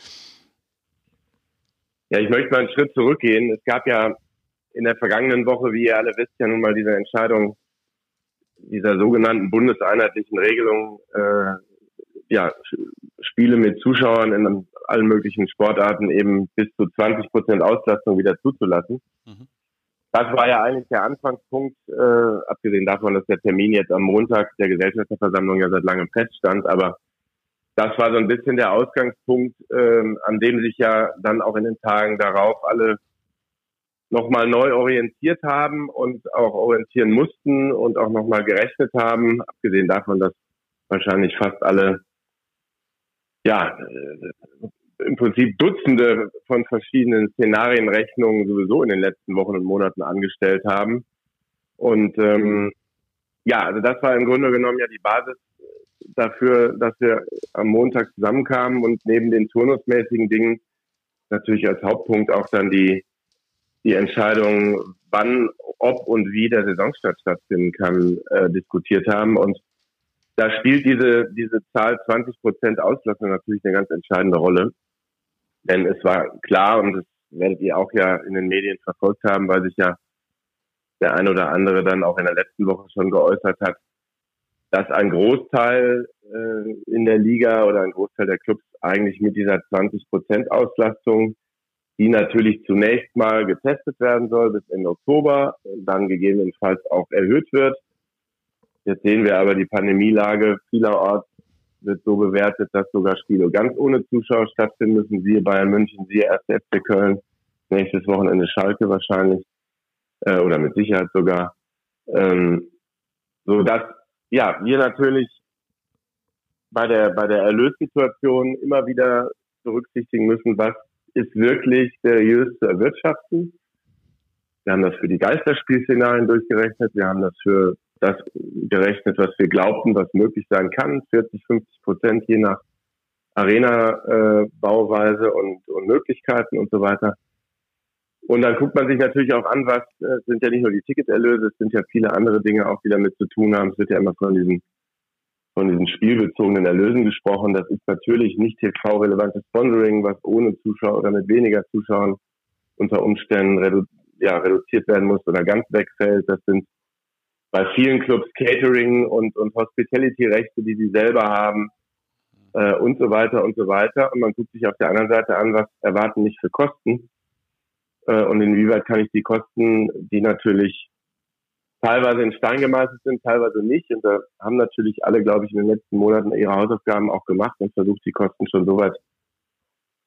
Ja, ich möchte mal einen Schritt zurückgehen. Es gab ja in der vergangenen Woche, wie ihr alle wisst, ja nun mal diese Entscheidung dieser sogenannten bundeseinheitlichen Regelung, äh, ja, Spiele mit Zuschauern in allen möglichen Sportarten eben bis zu 20 Prozent Auslastung wieder zuzulassen. Mhm das war ja eigentlich der Anfangspunkt, äh, abgesehen davon, dass der Termin jetzt am Montag der Gesellschafterversammlung ja seit langem feststand, aber das war so ein bisschen der Ausgangspunkt, ähm, an dem sich ja dann auch in den Tagen darauf alle nochmal neu orientiert haben und auch orientieren mussten und auch nochmal gerechnet haben, abgesehen davon, dass wahrscheinlich fast alle, ja, äh, im Prinzip Dutzende von verschiedenen Szenarienrechnungen sowieso in den letzten Wochen und Monaten angestellt haben. Und ähm, ja, also das war im Grunde genommen ja die Basis dafür, dass wir am Montag zusammenkamen und neben den turnusmäßigen Dingen natürlich als Hauptpunkt auch dann die, die Entscheidung, wann, ob und wie der Saisonstart stattfinden kann, äh, diskutiert haben. Und da spielt diese, diese Zahl 20 Prozent Auslassung natürlich eine ganz entscheidende Rolle. Denn es war klar, und das werdet ihr auch ja in den Medien verfolgt haben, weil sich ja der ein oder andere dann auch in der letzten Woche schon geäußert hat, dass ein Großteil äh, in der Liga oder ein Großteil der Clubs eigentlich mit dieser 20 Prozent Auslastung, die natürlich zunächst mal getestet werden soll bis Ende Oktober, dann gegebenenfalls auch erhöht wird. Jetzt sehen wir aber die Pandemielage vielerorts wird so bewertet, dass sogar Spiele ganz ohne Zuschauer stattfinden müssen. Siehe Bayern München, siehe 1. FC Köln, nächstes Wochenende Schalke wahrscheinlich äh, oder mit Sicherheit sogar. Ähm, so dass ja, wir natürlich bei der, bei der Erlössituation immer wieder berücksichtigen müssen, was ist wirklich seriös zu erwirtschaften. Wir haben das für die Geisterspielszenarien durchgerechnet. Wir haben das für das gerechnet, was wir glaubten, was möglich sein kann. 40, 50 Prozent je nach Arena-Bauweise äh, und, und Möglichkeiten und so weiter. Und dann guckt man sich natürlich auch an, was äh, sind ja nicht nur die Ticketerlöse, es sind ja viele andere Dinge auch, die damit zu tun haben. Es wird ja immer von diesen von diesen spielbezogenen Erlösen gesprochen. Das ist natürlich nicht TV-relevantes Sponsoring, was ohne Zuschauer oder mit weniger Zuschauern unter Umständen redu ja, reduziert werden muss oder ganz wegfällt. Das sind bei vielen Clubs Catering und, und Hospitality-Rechte, die sie selber haben äh, und so weiter und so weiter. Und man guckt sich auf der anderen Seite an, was erwarten mich für Kosten äh, und inwieweit kann ich die Kosten, die natürlich teilweise in Stein gemeißelt sind, teilweise nicht. Und da haben natürlich alle, glaube ich, in den letzten Monaten ihre Hausaufgaben auch gemacht und versucht, die Kosten schon so weit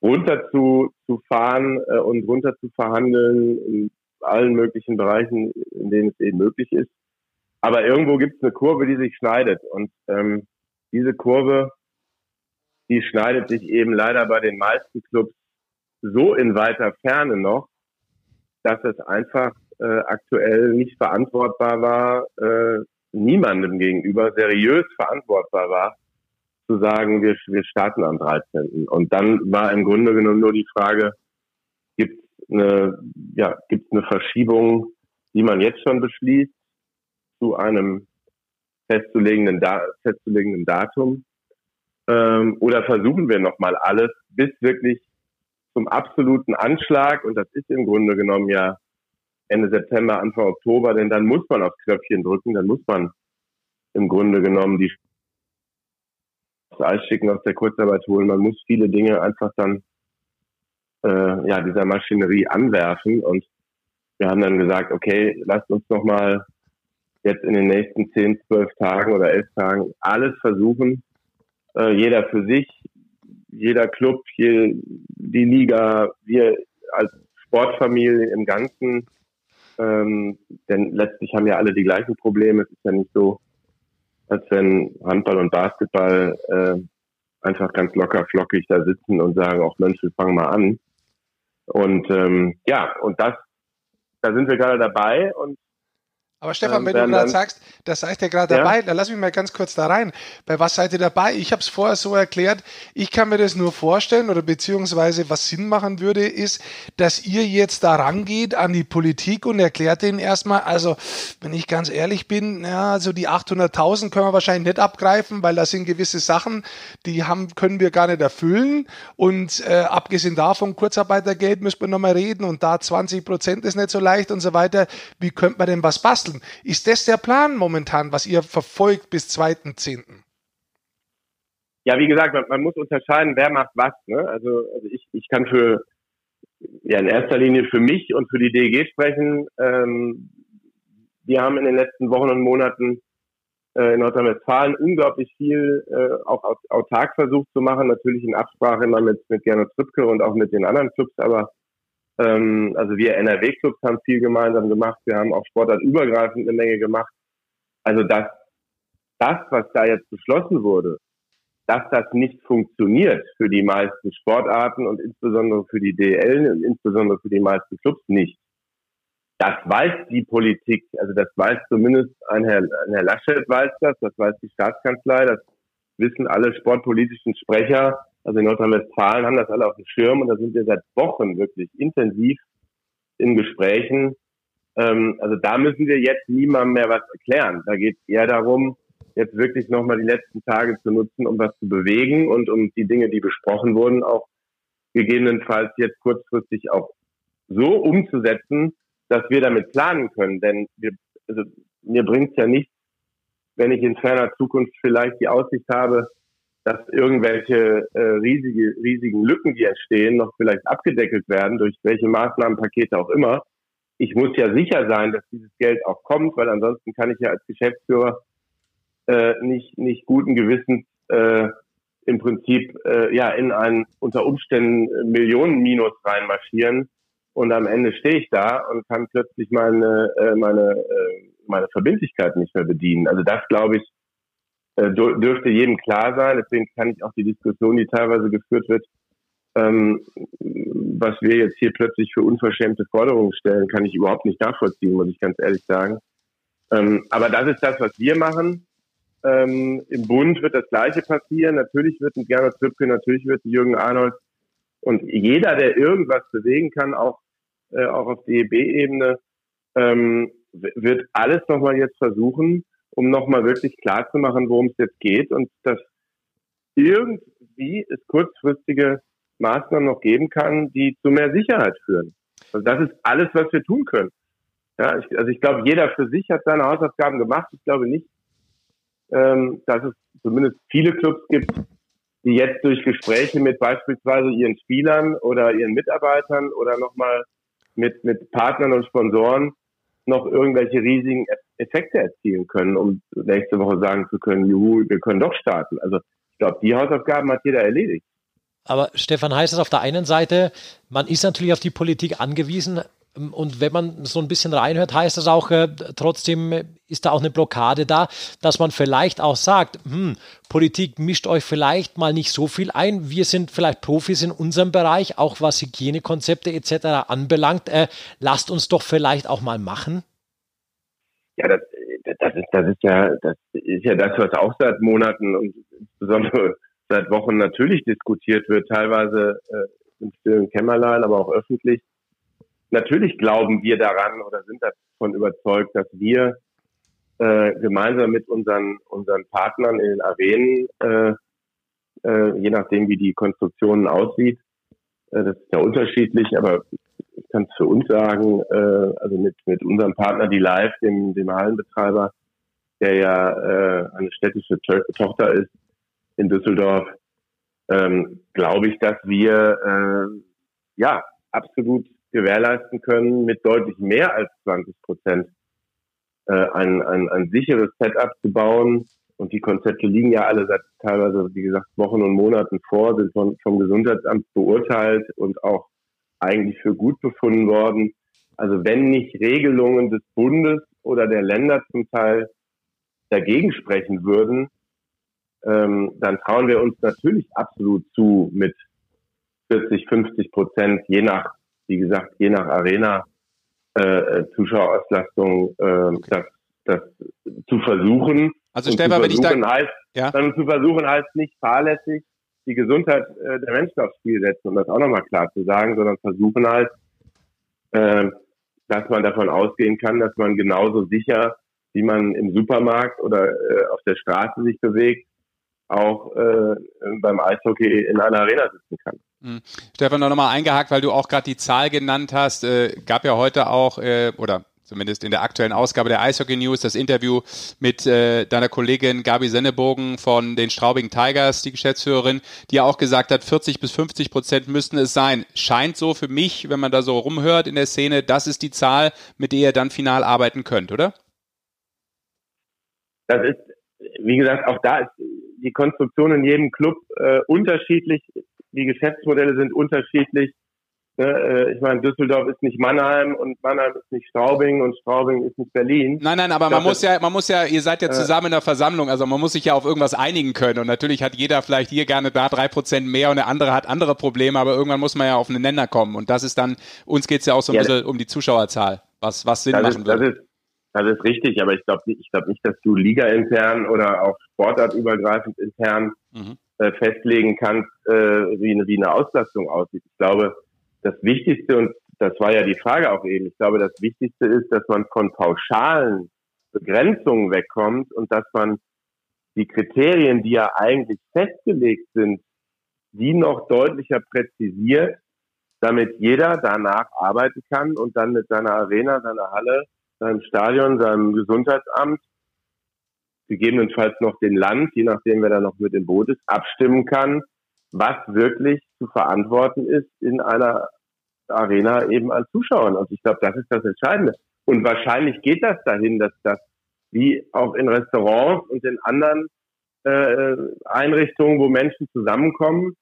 runter zu, zu fahren äh, und runter zu verhandeln in allen möglichen Bereichen, in denen es eben möglich ist. Aber irgendwo gibt es eine Kurve, die sich schneidet. Und ähm, diese Kurve, die schneidet sich eben leider bei den meisten Clubs so in weiter Ferne noch, dass es einfach äh, aktuell nicht verantwortbar war, äh, niemandem gegenüber seriös verantwortbar war, zu sagen, wir, wir starten am 13. Und dann war im Grunde genommen nur die Frage, gibt es eine, ja, gibt's eine Verschiebung, die man jetzt schon beschließt, zu einem festzulegenden, da festzulegenden Datum? Ähm, oder versuchen wir nochmal alles, bis wirklich zum absoluten Anschlag, und das ist im Grunde genommen ja Ende September, Anfang Oktober, denn dann muss man aufs Knöpfchen drücken, dann muss man im Grunde genommen die Eis schicken aus der Kurzarbeit holen. Man muss viele Dinge einfach dann äh, ja dieser Maschinerie anwerfen und wir haben dann gesagt, okay, lasst uns noch mal jetzt in den nächsten zehn, zwölf Tagen oder elf Tagen alles versuchen, äh, jeder für sich, jeder Club, hier die Liga, wir als Sportfamilie im Ganzen. Ähm, denn letztlich haben ja alle die gleichen Probleme. Es ist ja nicht so, als wenn Handball und Basketball äh, einfach ganz locker flockig da sitzen und sagen, auch Mensch, wir fangen mal an. Und ähm, ja, und das, da sind wir gerade dabei und aber Stefan, wenn du gerade sagst, das seid ihr gerade ja? dabei, dann lass mich mal ganz kurz da rein. Bei was seid ihr dabei? Ich habe es vorher so erklärt, ich kann mir das nur vorstellen oder beziehungsweise was Sinn machen würde, ist, dass ihr jetzt da rangeht an die Politik und erklärt denen erstmal, also wenn ich ganz ehrlich bin, ja, so die 800.000 können wir wahrscheinlich nicht abgreifen, weil das sind gewisse Sachen, die haben, können wir gar nicht erfüllen und äh, abgesehen davon, Kurzarbeitergeld müssen wir nochmal reden und da 20 Prozent ist nicht so leicht und so weiter. Wie könnte man denn was basteln? Basteln. Ist das der Plan momentan, was ihr verfolgt bis 2.10.? Ja, wie gesagt, man, man, muss unterscheiden, wer macht was. Ne? Also, also ich, ich kann für ja in erster Linie für mich und für die DEG sprechen. Ähm, wir haben in den letzten Wochen und Monaten äh, in Nordrhein-Westfalen unglaublich viel äh, auch autark versucht zu machen, natürlich in Absprache immer mit, mit Gernot Trippke und auch mit den anderen Clubs, aber ähm, also wir NRW-Clubs haben viel gemeinsam gemacht, wir haben auch sportartübergreifend eine Menge gemacht. Also das, das, was da jetzt beschlossen wurde, dass das nicht funktioniert für die meisten Sportarten und insbesondere für die DL und insbesondere für die meisten Clubs nicht. Das weiß die Politik, also das weiß zumindest ein Herr, ein Herr Laschet weiß das, das weiß die Staatskanzlei, das wissen alle sportpolitischen Sprecher, also in Nordrhein-Westfalen haben das alle auf dem Schirm und da sind wir seit Wochen wirklich intensiv in Gesprächen. Ähm, also da müssen wir jetzt niemandem mehr was erklären. Da geht es eher darum, jetzt wirklich nochmal die letzten Tage zu nutzen, um was zu bewegen und um die Dinge, die besprochen wurden, auch gegebenenfalls jetzt kurzfristig auch so umzusetzen, dass wir damit planen können. Denn wir, also mir bringt es ja nichts, wenn ich in ferner Zukunft vielleicht die Aussicht habe, dass irgendwelche äh, riesige, riesigen Lücken, die entstehen, noch vielleicht abgedeckelt werden, durch welche Maßnahmenpakete auch immer. Ich muss ja sicher sein, dass dieses Geld auch kommt, weil ansonsten kann ich ja als Geschäftsführer äh, nicht, nicht guten Gewissens äh, im Prinzip äh, ja in einen unter Umständen Millionen-Minus reinmarschieren und am Ende stehe ich da und kann plötzlich meine äh, meine äh, meine Verbindlichkeit nicht mehr bedienen. Also das glaube ich äh, dürfte jedem klar sein. Deswegen kann ich auch die Diskussion, die teilweise geführt wird, ähm, was wir jetzt hier plötzlich für unverschämte Forderungen stellen, kann ich überhaupt nicht nachvollziehen, muss ich ganz ehrlich sagen. Ähm, aber das ist das, was wir machen. Ähm, Im Bund wird das Gleiche passieren. Natürlich wird ein Gernot Trippke, natürlich wird ein Jürgen Arnold und jeder, der irgendwas bewegen kann, auch, äh, auch auf DEB-Ebene, ähm, wird alles nochmal jetzt versuchen, um nochmal wirklich klar zu machen, worum es jetzt geht und dass irgendwie es kurzfristige Maßnahmen noch geben kann, die zu mehr Sicherheit führen. Also das ist alles, was wir tun können. Ja, ich, also ich glaube, jeder für sich hat seine Hausaufgaben gemacht. Ich glaube nicht, ähm, dass es zumindest viele Clubs gibt, die jetzt durch Gespräche mit beispielsweise ihren Spielern oder ihren Mitarbeitern oder nochmal mit, mit Partnern und Sponsoren noch irgendwelche riesigen Effekte erzielen können, um nächste Woche sagen zu können, juhu, wir können doch starten. Also ich glaube, die Hausaufgaben hat jeder erledigt. Aber Stefan heißt es auf der einen Seite, man ist natürlich auf die Politik angewiesen, und wenn man so ein bisschen reinhört, heißt das auch, äh, trotzdem ist da auch eine Blockade da, dass man vielleicht auch sagt, hm, Politik mischt euch vielleicht mal nicht so viel ein. Wir sind vielleicht Profis in unserem Bereich, auch was Hygienekonzepte etc. anbelangt. Äh, lasst uns doch vielleicht auch mal machen. Ja, das, das, ist, das ist ja, das ist ja das, was auch seit Monaten und insbesondere seit Wochen natürlich diskutiert wird, teilweise äh, im stillen Kämmerlein, aber auch öffentlich. Natürlich glauben wir daran oder sind davon überzeugt, dass wir äh, gemeinsam mit unseren, unseren Partnern in den Arenen, äh, äh, je nachdem wie die Konstruktion aussieht, äh, das ist ja unterschiedlich, aber ich kann es für uns sagen, äh, also mit, mit unserem Partner, die Live, dem, dem Hallenbetreiber, der ja äh, eine städtische to Tochter ist in Düsseldorf, ähm, glaube ich, dass wir äh, ja absolut gewährleisten können, mit deutlich mehr als 20 Prozent äh, ein, ein, ein sicheres Setup zu bauen. Und die Konzepte liegen ja alle seit teilweise, wie gesagt, Wochen und Monaten vor, sind von, vom Gesundheitsamt beurteilt und auch eigentlich für gut befunden worden. Also wenn nicht Regelungen des Bundes oder der Länder zum Teil dagegen sprechen würden, ähm, dann trauen wir uns natürlich absolut zu, mit 40, 50 Prozent, je nach wie gesagt, je nach Arena äh, äh, Zuschauerauslastung äh, okay. das, das zu versuchen. Also Stefan, wenn ich da... Heißt, ja? Dann zu versuchen heißt nicht fahrlässig die Gesundheit äh, der Menschen aufs Spiel setzen, um das auch nochmal klar zu sagen, sondern versuchen halt, äh, dass man davon ausgehen kann, dass man genauso sicher, wie man im Supermarkt oder äh, auf der Straße sich bewegt, auch äh, beim Eishockey in einer Arena sitzen kann. Mhm. Stefan, noch nochmal eingehakt, weil du auch gerade die Zahl genannt hast. Äh, gab ja heute auch, äh, oder zumindest in der aktuellen Ausgabe der Eishockey News, das Interview mit äh, deiner Kollegin Gabi Sennebogen von den Straubigen Tigers, die Geschäftsführerin, die ja auch gesagt hat, 40 bis 50 Prozent müssten es sein. Scheint so für mich, wenn man da so rumhört in der Szene, das ist die Zahl, mit der ihr dann final arbeiten könnt, oder? Das ist wie gesagt, auch da ist die Konstruktion in jedem Club äh, unterschiedlich. Die Geschäftsmodelle sind unterschiedlich. Ne, äh, ich meine, Düsseldorf ist nicht Mannheim und Mannheim ist nicht Straubing und Straubing ist nicht Berlin. Nein, nein, aber man muss ja, man muss ja, ihr seid ja zusammen in der Versammlung, also man muss sich ja auf irgendwas einigen können. Und natürlich hat jeder vielleicht hier gerne da drei Prozent mehr und der andere hat andere Probleme, aber irgendwann muss man ja auf einen Nenner kommen. Und das ist dann, uns geht es ja auch so ein ja, bisschen um die Zuschauerzahl, was, was Sinn machen ist, würde. Das ist, das ist richtig, aber ich glaube ich glaub nicht, dass du Liga intern oder auch sportartübergreifend intern mhm. äh, festlegen kannst, äh, wie, eine, wie eine Auslastung aussieht. Ich glaube, das Wichtigste, und das war ja die Frage auch eben, ich glaube, das Wichtigste ist, dass man von pauschalen Begrenzungen wegkommt und dass man die Kriterien, die ja eigentlich festgelegt sind, die noch deutlicher präzisiert, damit jeder danach arbeiten kann und dann mit seiner Arena, seiner Halle, seinem Stadion, seinem Gesundheitsamt, gegebenenfalls noch den Land, je nachdem wer da noch mit im Boot ist, abstimmen kann, was wirklich zu verantworten ist in einer Arena eben an Zuschauern. Und ich glaube, das ist das Entscheidende. Und wahrscheinlich geht das dahin, dass das wie auch in Restaurants und in anderen äh, Einrichtungen, wo Menschen zusammenkommen,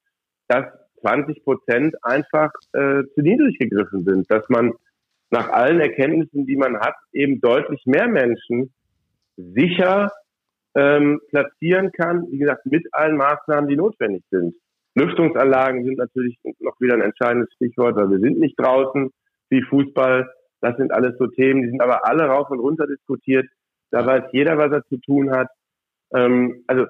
dass 20 Prozent einfach äh, zu niedrig gegriffen sind, dass man nach allen Erkenntnissen, die man hat, eben deutlich mehr Menschen sicher ähm, platzieren kann, wie gesagt, mit allen Maßnahmen, die notwendig sind. Lüftungsanlagen sind natürlich noch wieder ein entscheidendes Stichwort, weil wir sind nicht draußen wie Fußball. Das sind alles so Themen, die sind aber alle rauf und runter diskutiert. Da weiß jeder, was er zu tun hat. Ähm, also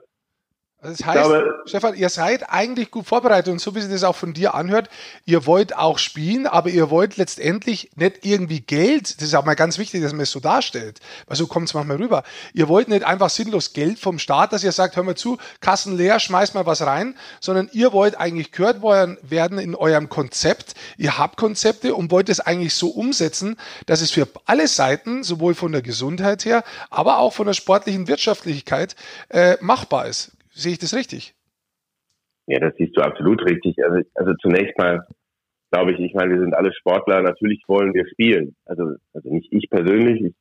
also das heißt, glaube, Stefan, ihr seid eigentlich gut vorbereitet und so wie sich das auch von dir anhört, ihr wollt auch spielen, aber ihr wollt letztendlich nicht irgendwie Geld, das ist auch mal ganz wichtig, dass man es so darstellt, weil so kommt es manchmal rüber. Ihr wollt nicht einfach sinnlos Geld vom Staat, dass ihr sagt, hör mal zu, Kassen leer, schmeißt mal was rein, sondern ihr wollt eigentlich gehört werden in eurem Konzept. Ihr habt Konzepte und wollt es eigentlich so umsetzen, dass es für alle Seiten, sowohl von der Gesundheit her, aber auch von der sportlichen Wirtschaftlichkeit äh, machbar ist. Sehe ich das richtig? Ja, das siehst du absolut richtig. Also, also zunächst mal glaube ich, ich meine, wir sind alle Sportler, natürlich wollen wir spielen. Also, also nicht ich persönlich, ich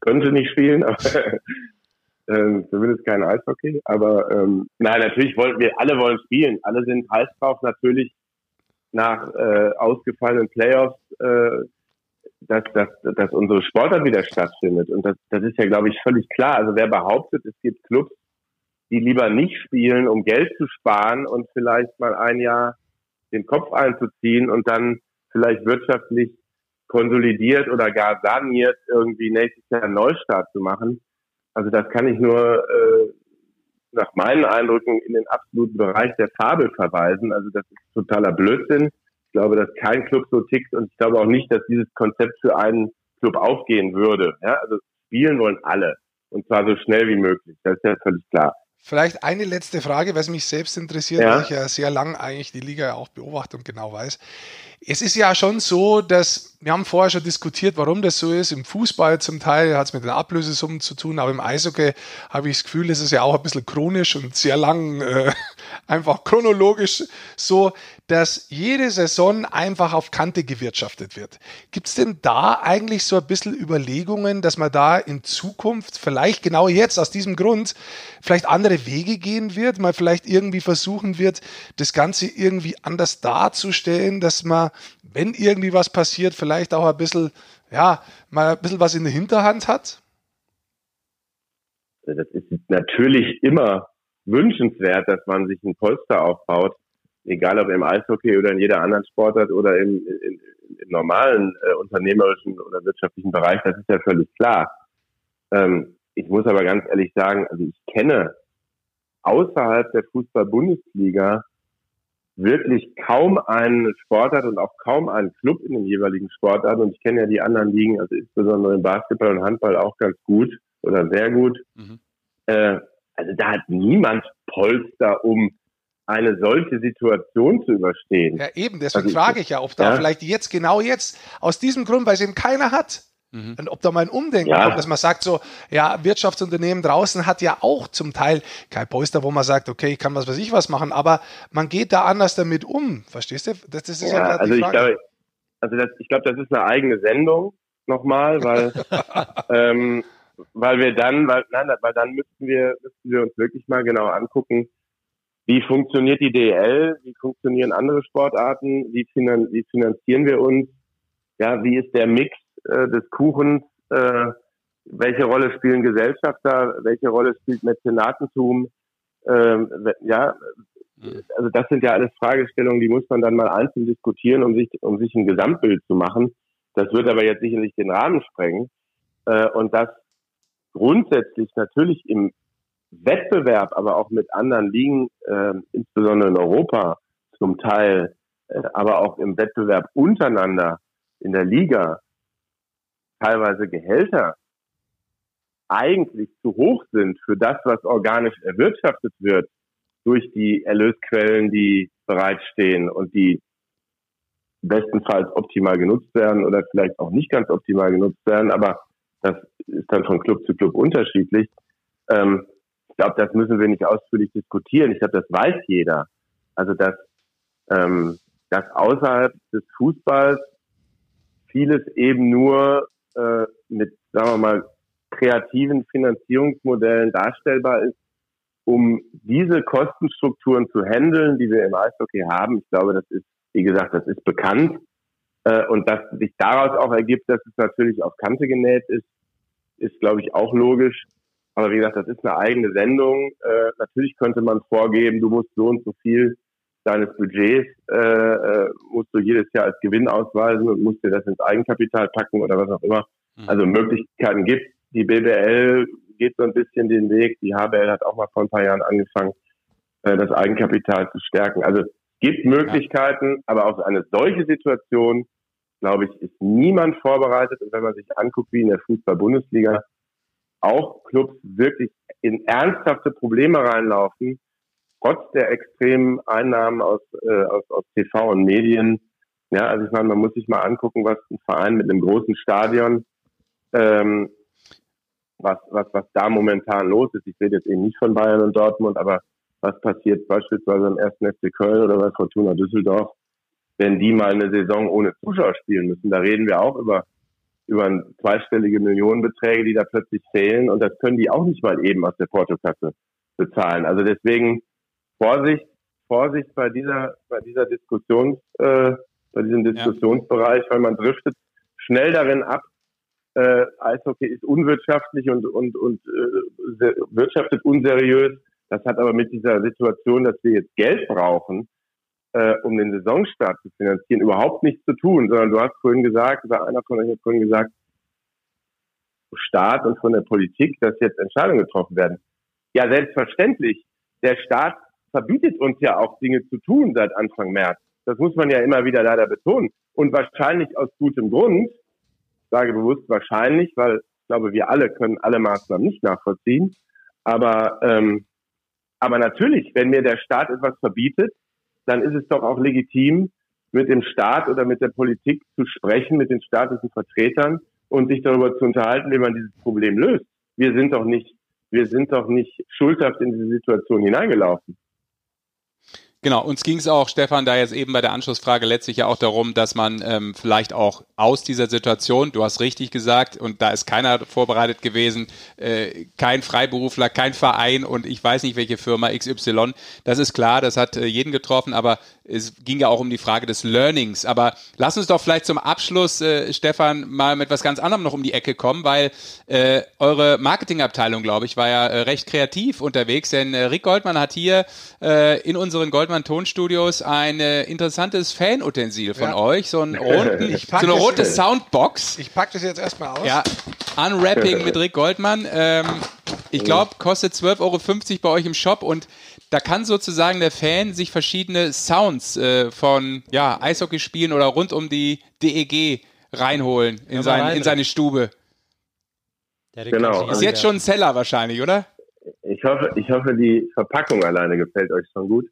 könnte nicht spielen, aber ähm, zumindest kein Eishockey. Aber ähm, nein, natürlich wollen wir alle wollen spielen. Alle sind heiß drauf, natürlich nach äh, ausgefallenen Playoffs, äh, dass, dass, dass unsere Sportart wieder stattfindet. Und das, das ist ja, glaube ich, völlig klar. Also wer behauptet, es gibt Clubs, die lieber nicht spielen, um Geld zu sparen und vielleicht mal ein Jahr den Kopf einzuziehen und dann vielleicht wirtschaftlich konsolidiert oder gar saniert irgendwie nächstes Jahr einen Neustart zu machen. Also das kann ich nur äh, nach meinen Eindrücken in den absoluten Bereich der Fabel verweisen. Also das ist totaler Blödsinn. Ich glaube, dass kein Club so tickt und ich glaube auch nicht, dass dieses Konzept für einen Club aufgehen würde. Ja, also spielen wollen alle und zwar so schnell wie möglich. Das ist ja völlig klar. Vielleicht eine letzte Frage, was mich selbst interessiert, ja. weil ich ja sehr lang eigentlich die Liga auch beobachte und genau weiß. Es ist ja schon so, dass wir haben vorher schon diskutiert, warum das so ist. Im Fußball zum Teil hat es mit den Ablösesummen zu tun, aber im Eishockey habe ich das Gefühl, es ist ja auch ein bisschen chronisch und sehr lang, äh, einfach chronologisch so, dass jede Saison einfach auf Kante gewirtschaftet wird. Gibt es denn da eigentlich so ein bisschen Überlegungen, dass man da in Zukunft, vielleicht genau jetzt aus diesem Grund, vielleicht andere Wege gehen wird, mal vielleicht irgendwie versuchen wird, das Ganze irgendwie anders darzustellen, dass man wenn irgendwie was passiert, vielleicht auch ein bisschen, ja, mal ein bisschen was in der Hinterhand hat? Das ist natürlich immer wünschenswert, dass man sich ein Polster aufbaut, egal ob im Eishockey oder in jeder anderen Sportart oder im, im, im normalen äh, unternehmerischen oder wirtschaftlichen Bereich, das ist ja völlig klar. Ähm, ich muss aber ganz ehrlich sagen, also ich kenne außerhalb der Fußball-Bundesliga wirklich kaum einen Sportart und auch kaum einen Club in den jeweiligen Sportarten. Und ich kenne ja die anderen Ligen, also insbesondere im Basketball und Handball auch ganz gut oder sehr gut. Mhm. Äh, also da hat niemand Polster, um eine solche Situation zu überstehen. Ja, eben, deswegen also frage ich ja, ob da ja? vielleicht jetzt, genau jetzt, aus diesem Grund, weil es eben keiner hat, Mhm. Und ob da mal ein Umdenken ja. kommt, dass man sagt so, ja, Wirtschaftsunternehmen draußen hat ja auch zum Teil kein Polster, wo man sagt, okay, ich kann was weiß ich was machen, aber man geht da anders damit um. Verstehst du? Das, das ist ja, ja also, ich glaube, also das, ich glaube, das ist eine eigene Sendung nochmal, weil ähm, weil wir dann, weil, nein, weil dann müssten wir, müssten wir uns wirklich mal genau angucken, wie funktioniert die DL, wie funktionieren andere Sportarten, wie, finan wie finanzieren wir uns, ja, wie ist der Mix äh, des Kuchens, äh, welche Rolle spielen Gesellschafter, welche Rolle spielt Mäzenatentum, ähm, ja, also das sind ja alles Fragestellungen, die muss man dann mal einzeln diskutieren, um sich, um sich ein Gesamtbild zu machen. Das wird aber jetzt sicherlich den Rahmen sprengen. Äh, und das grundsätzlich natürlich im Wettbewerb, aber auch mit anderen Ligen, äh, insbesondere in Europa zum Teil, äh, aber auch im Wettbewerb untereinander in der Liga, teilweise Gehälter eigentlich zu hoch sind für das, was organisch erwirtschaftet wird durch die Erlösquellen, die bereitstehen und die bestenfalls optimal genutzt werden oder vielleicht auch nicht ganz optimal genutzt werden, aber das ist dann von Club zu Club unterschiedlich. Ähm, ich glaube, das müssen wir nicht ausführlich diskutieren. Ich glaube, das weiß jeder. Also dass, ähm, dass außerhalb des Fußballs vieles eben nur äh, mit, sagen wir mal, kreativen Finanzierungsmodellen darstellbar ist, um diese Kostenstrukturen zu handeln, die wir im Eishockey haben. Ich glaube, das ist, wie gesagt, das ist bekannt. Äh, und dass sich daraus auch ergibt, dass es natürlich auf Kante genäht ist, ist, glaube ich, auch logisch. Aber wie gesagt, das ist eine eigene Sendung. Äh, natürlich könnte man vorgeben, du musst so und so viel deines Budgets äh, äh, musst du jedes Jahr als Gewinn ausweisen und musst dir das ins Eigenkapital packen oder was auch immer. Mhm. Also Möglichkeiten gibt. Die BWL geht so ein bisschen den Weg. Die HBL hat auch mal vor ein paar Jahren angefangen, äh, das Eigenkapital zu stärken. Also es gibt Möglichkeiten, aber auf eine solche Situation glaube ich, ist niemand vorbereitet. Und wenn man sich anguckt, wie in der Fußball-Bundesliga auch Clubs wirklich in ernsthafte Probleme reinlaufen, trotz der extremen Einnahmen aus, äh, aus, aus TV und Medien. Ja, also ich meine, man muss sich mal angucken, was ein Verein mit einem großen Stadion, ähm, was, was, was da momentan los ist. Ich rede jetzt eben nicht von Bayern und Dortmund, aber was passiert beispielsweise im 1. FC Köln oder bei Fortuna Düsseldorf, wenn die mal eine Saison ohne Zuschauer spielen müssen. Da reden wir auch über, über zweistellige Millionenbeträge, die da plötzlich fehlen. Und das können die auch nicht mal eben aus der Portokasse bezahlen. Also deswegen Vorsicht, Vorsicht bei dieser, bei dieser Diskussions, äh, bei diesem Diskussionsbereich, weil man driftet schnell darin ab, äh, Eishockey ist unwirtschaftlich und, und, und äh, wirtschaftet unseriös. Das hat aber mit dieser Situation, dass wir jetzt Geld brauchen, äh, um den Saisonstart zu finanzieren, überhaupt nichts zu tun, sondern du hast vorhin gesagt, oder einer von euch hat vorhin gesagt, Staat und von der Politik, dass jetzt Entscheidungen getroffen werden. Ja, selbstverständlich. Der Staat verbietet uns ja auch Dinge zu tun seit Anfang März. Das muss man ja immer wieder leider betonen. Und wahrscheinlich aus gutem Grund, sage bewusst wahrscheinlich, weil ich glaube, wir alle können alle Maßnahmen nicht nachvollziehen. Aber, ähm, aber natürlich, wenn mir der Staat etwas verbietet, dann ist es doch auch legitim, mit dem Staat oder mit der Politik zu sprechen, mit den staatlichen Vertretern und sich darüber zu unterhalten, wie man dieses Problem löst. Wir sind doch nicht, wir sind doch nicht schuldhaft in diese Situation hineingelaufen. Genau, uns ging es auch, Stefan, da jetzt eben bei der Anschlussfrage letztlich ja auch darum, dass man ähm, vielleicht auch aus dieser Situation, du hast richtig gesagt, und da ist keiner vorbereitet gewesen, äh, kein Freiberufler, kein Verein und ich weiß nicht welche Firma XY, das ist klar, das hat äh, jeden getroffen, aber es ging ja auch um die Frage des Learnings. Aber lass uns doch vielleicht zum Abschluss, äh, Stefan, mal mit was ganz anderem noch um die Ecke kommen, weil äh, eure Marketingabteilung, glaube ich, war ja äh, recht kreativ unterwegs, denn äh, Rick Goldmann hat hier äh, in unseren Goldmann Tonstudios ein äh, interessantes Fanutensil von ja. euch, so, ein runden, so eine rote Soundbox. Ich packe das jetzt erstmal aus. Ja, Unwrapping mit Rick Goldmann. Ähm, ich glaube, kostet 12,50 Euro bei euch im Shop und da kann sozusagen der Fan sich verschiedene Sounds äh, von ja, Eishockeyspielen oder rund um die DEG reinholen in, sein, in seine Stube. Genau. Ist jetzt schon ein Seller wahrscheinlich, oder? Ich hoffe, ich hoffe, die Verpackung alleine gefällt euch schon gut.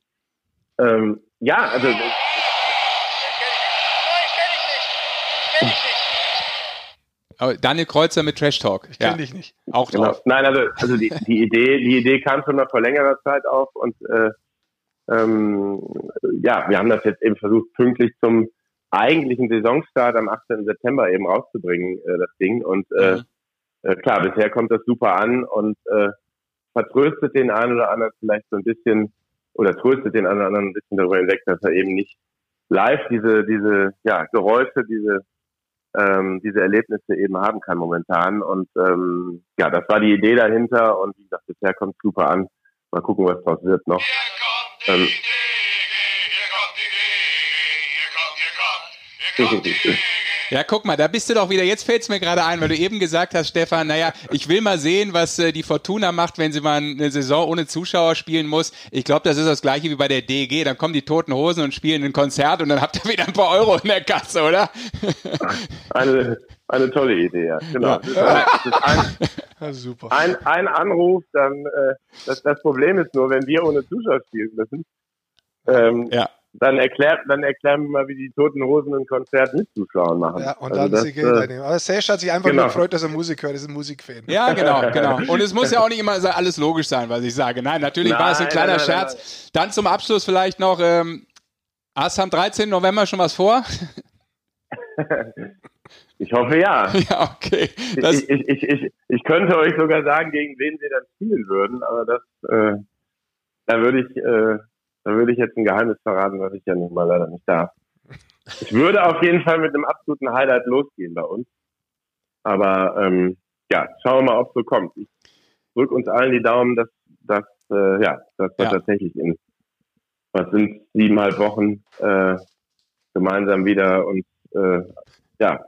Ähm, ja, also. Das, Daniel Kreuzer mit Trash Talk. Ich kenne ja. dich nicht. Auch genau. drauf. Nein, also, also die, die Idee, die Idee kam schon mal vor längerer Zeit auf und äh, ähm, ja, wir haben das jetzt eben versucht, pünktlich zum eigentlichen Saisonstart am 18. September eben rauszubringen, äh, das Ding. Und äh, mhm. äh, klar, bisher kommt das super an und äh, vertröstet den einen oder anderen vielleicht so ein bisschen oder tröstet den einen oder anderen ein bisschen darüber hinweg, dass er eben nicht live diese, diese ja, Geräusche, diese, ähm, diese Erlebnisse eben haben kann momentan. Und ähm, ja, das war die Idee dahinter und wie gesagt, bisher kommt super an. Mal gucken, was draus wird noch. Ähm, Ja, guck mal, da bist du doch wieder, jetzt fällt es mir gerade ein, weil du eben gesagt hast, Stefan, naja, ich will mal sehen, was äh, die Fortuna macht, wenn sie mal eine Saison ohne Zuschauer spielen muss. Ich glaube, das ist das gleiche wie bei der DEG. Dann kommen die Toten Hosen und spielen ein Konzert und dann habt ihr wieder ein paar Euro in der Kasse, oder? Eine, eine tolle Idee, ja. Genau. Ja. Das ist ein, Ja, super. ein, ein Anruf, dann äh, das, das Problem ist nur, wenn wir ohne Zuschauer spielen müssen, ähm, Ja. Dann erklärt, dann erklären wir mal, wie die Toten Hosen ein Konzert mit Zuschauern machen. Ja, und Also dann das, sie Geld einnehmen. Aber Sesh hat sich einfach genau. nur gefreut, dass er Musik hört. Ist ein Musikfan. Ja, genau, genau. Und es muss ja auch nicht immer alles logisch sein, was ich sage. Nein, natürlich war es ein Nein, kleiner nein, nein, Scherz. Dann zum Abschluss vielleicht noch, ähm, hast du am 13. November schon was vor? Ich hoffe ja. ja, okay. Das, ich, ich, ich, ich, ich könnte euch sogar sagen, gegen wen wir dann spielen würden, aber das, äh, da würde ich, äh, da würde ich jetzt ein Geheimnis verraten, was ich ja nun mal leider nicht darf. Ich würde auf jeden Fall mit einem absoluten Highlight losgehen bei uns. Aber ähm, ja, schauen wir mal, ob es so kommt. Ich drücke uns allen die Daumen, dass, dass äh, ja, dass wir Ja. tatsächlich in was sind siebeneinhalb Wochen äh, gemeinsam wieder uns äh, ja,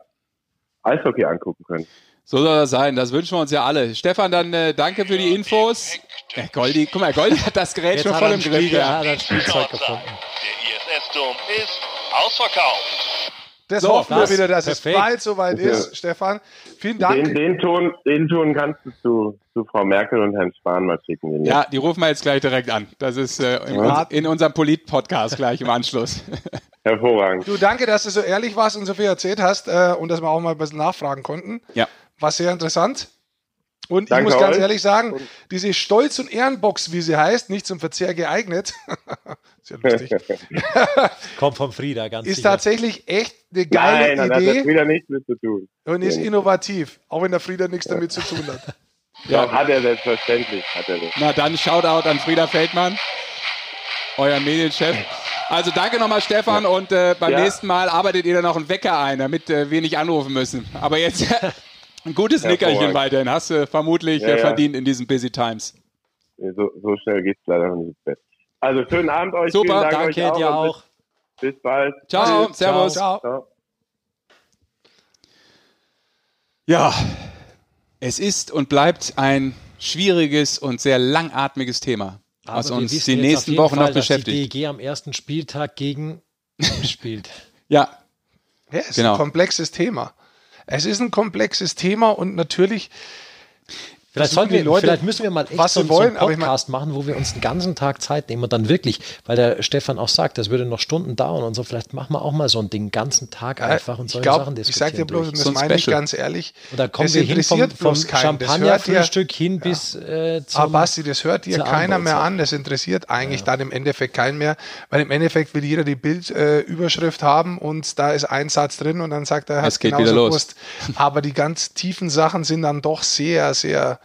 Eishockey angucken können. So soll das sein. Das wünschen wir uns ja alle. Stefan, dann äh, danke für die Infos. Ja, Goldi, guck mal, Goldi hat das Gerät Jetzt schon voll im ein Griff. Spiel, Ja. hat er ein Spielzeug gefunden. Der ISS-Dom ist ausverkauft. Das So, hoffen wir wieder, dass es perfekt. bald soweit ist, Stefan. Vielen Dank. Den, den, Ton, den Ton kannst du zu, zu Frau Merkel und Herrn Spahn mal schicken. Ja, die rufen wir jetzt gleich direkt an. Das ist äh, in, Ja. uns, in unserem Polit-Podcast gleich im Anschluss. Hervorragend. Du, danke, dass du so ehrlich warst und so viel erzählt hast äh, und dass wir auch mal ein bisschen nachfragen konnten. Ja. War sehr interessant. Und Danke ich muss ganz euch. ehrlich sagen, diese Stolz- und Ehrenbox, wie sie heißt, nicht zum Verzehr geeignet, ist ja lustig, Kommt vom Frieda, ganz ist sicher. tatsächlich echt eine geile Nein, das hat das Idee wieder nichts mit zu tun. und ist innovativ, auch wenn der Frieder nichts damit zu tun hat. Ja. hat er selbstverständlich. Hat er das. Na dann Shoutout an Frieda Feldmann, euer Medienchef. Also danke nochmal Stefan und äh, beim Ja. nächsten Mal arbeitet ihr dann noch einen Wecker ein, damit äh, wir nicht anrufen müssen. Aber jetzt ein gutes Nickerchen weiterhin. Hast du vermutlich Ja, äh, ja. verdient in diesen Busy Times. So, so schnell geht's leider noch nicht ins Bett. Also schönen Abend euch. Super, Dank Danke euch dir auch. Bis, bis bald. Ciao, Tschüss. Servus. Ciao. Ciao. Ja, es ist und bleibt ein schwieriges und sehr langatmiges Thema, was Aber wir uns die nächsten Wochen Fall, noch dass beschäftigt. Die DEG am ersten Spieltag gegen spielt. Ja, Ja, es ist Genau. ein komplexes Thema. Es ist ein komplexes Thema und natürlich Vielleicht, sollten wir, Leute, vielleicht müssen wir mal echt was so, sie so einen wollen, aber ich mein- Podcast machen, wo wir uns den ganzen Tag Zeit nehmen und dann wirklich, weil der Stefan auch sagt, das würde noch Stunden dauern und so, vielleicht machen wir auch mal so ein Ding, den ganzen Tag einfach und ich solche glaube, Sachen ich diskutieren. sag dir bloß, und durch. das So ein meine ich ganz ehrlich, Und dann kommen wir hin vom, vom Champagnerfrühstück hin bis äh, zum... Aber Basti, das hört dir keiner mehr an. Das interessiert eigentlich dann im Endeffekt keinen mehr, weil im Endeffekt will jeder die Bildüberschrift äh, haben und da ist ein Satz drin und dann sagt er, er Es hat geht genauso wieder los. gewusst. Aber die ganz tiefen Sachen sind dann doch sehr, sehr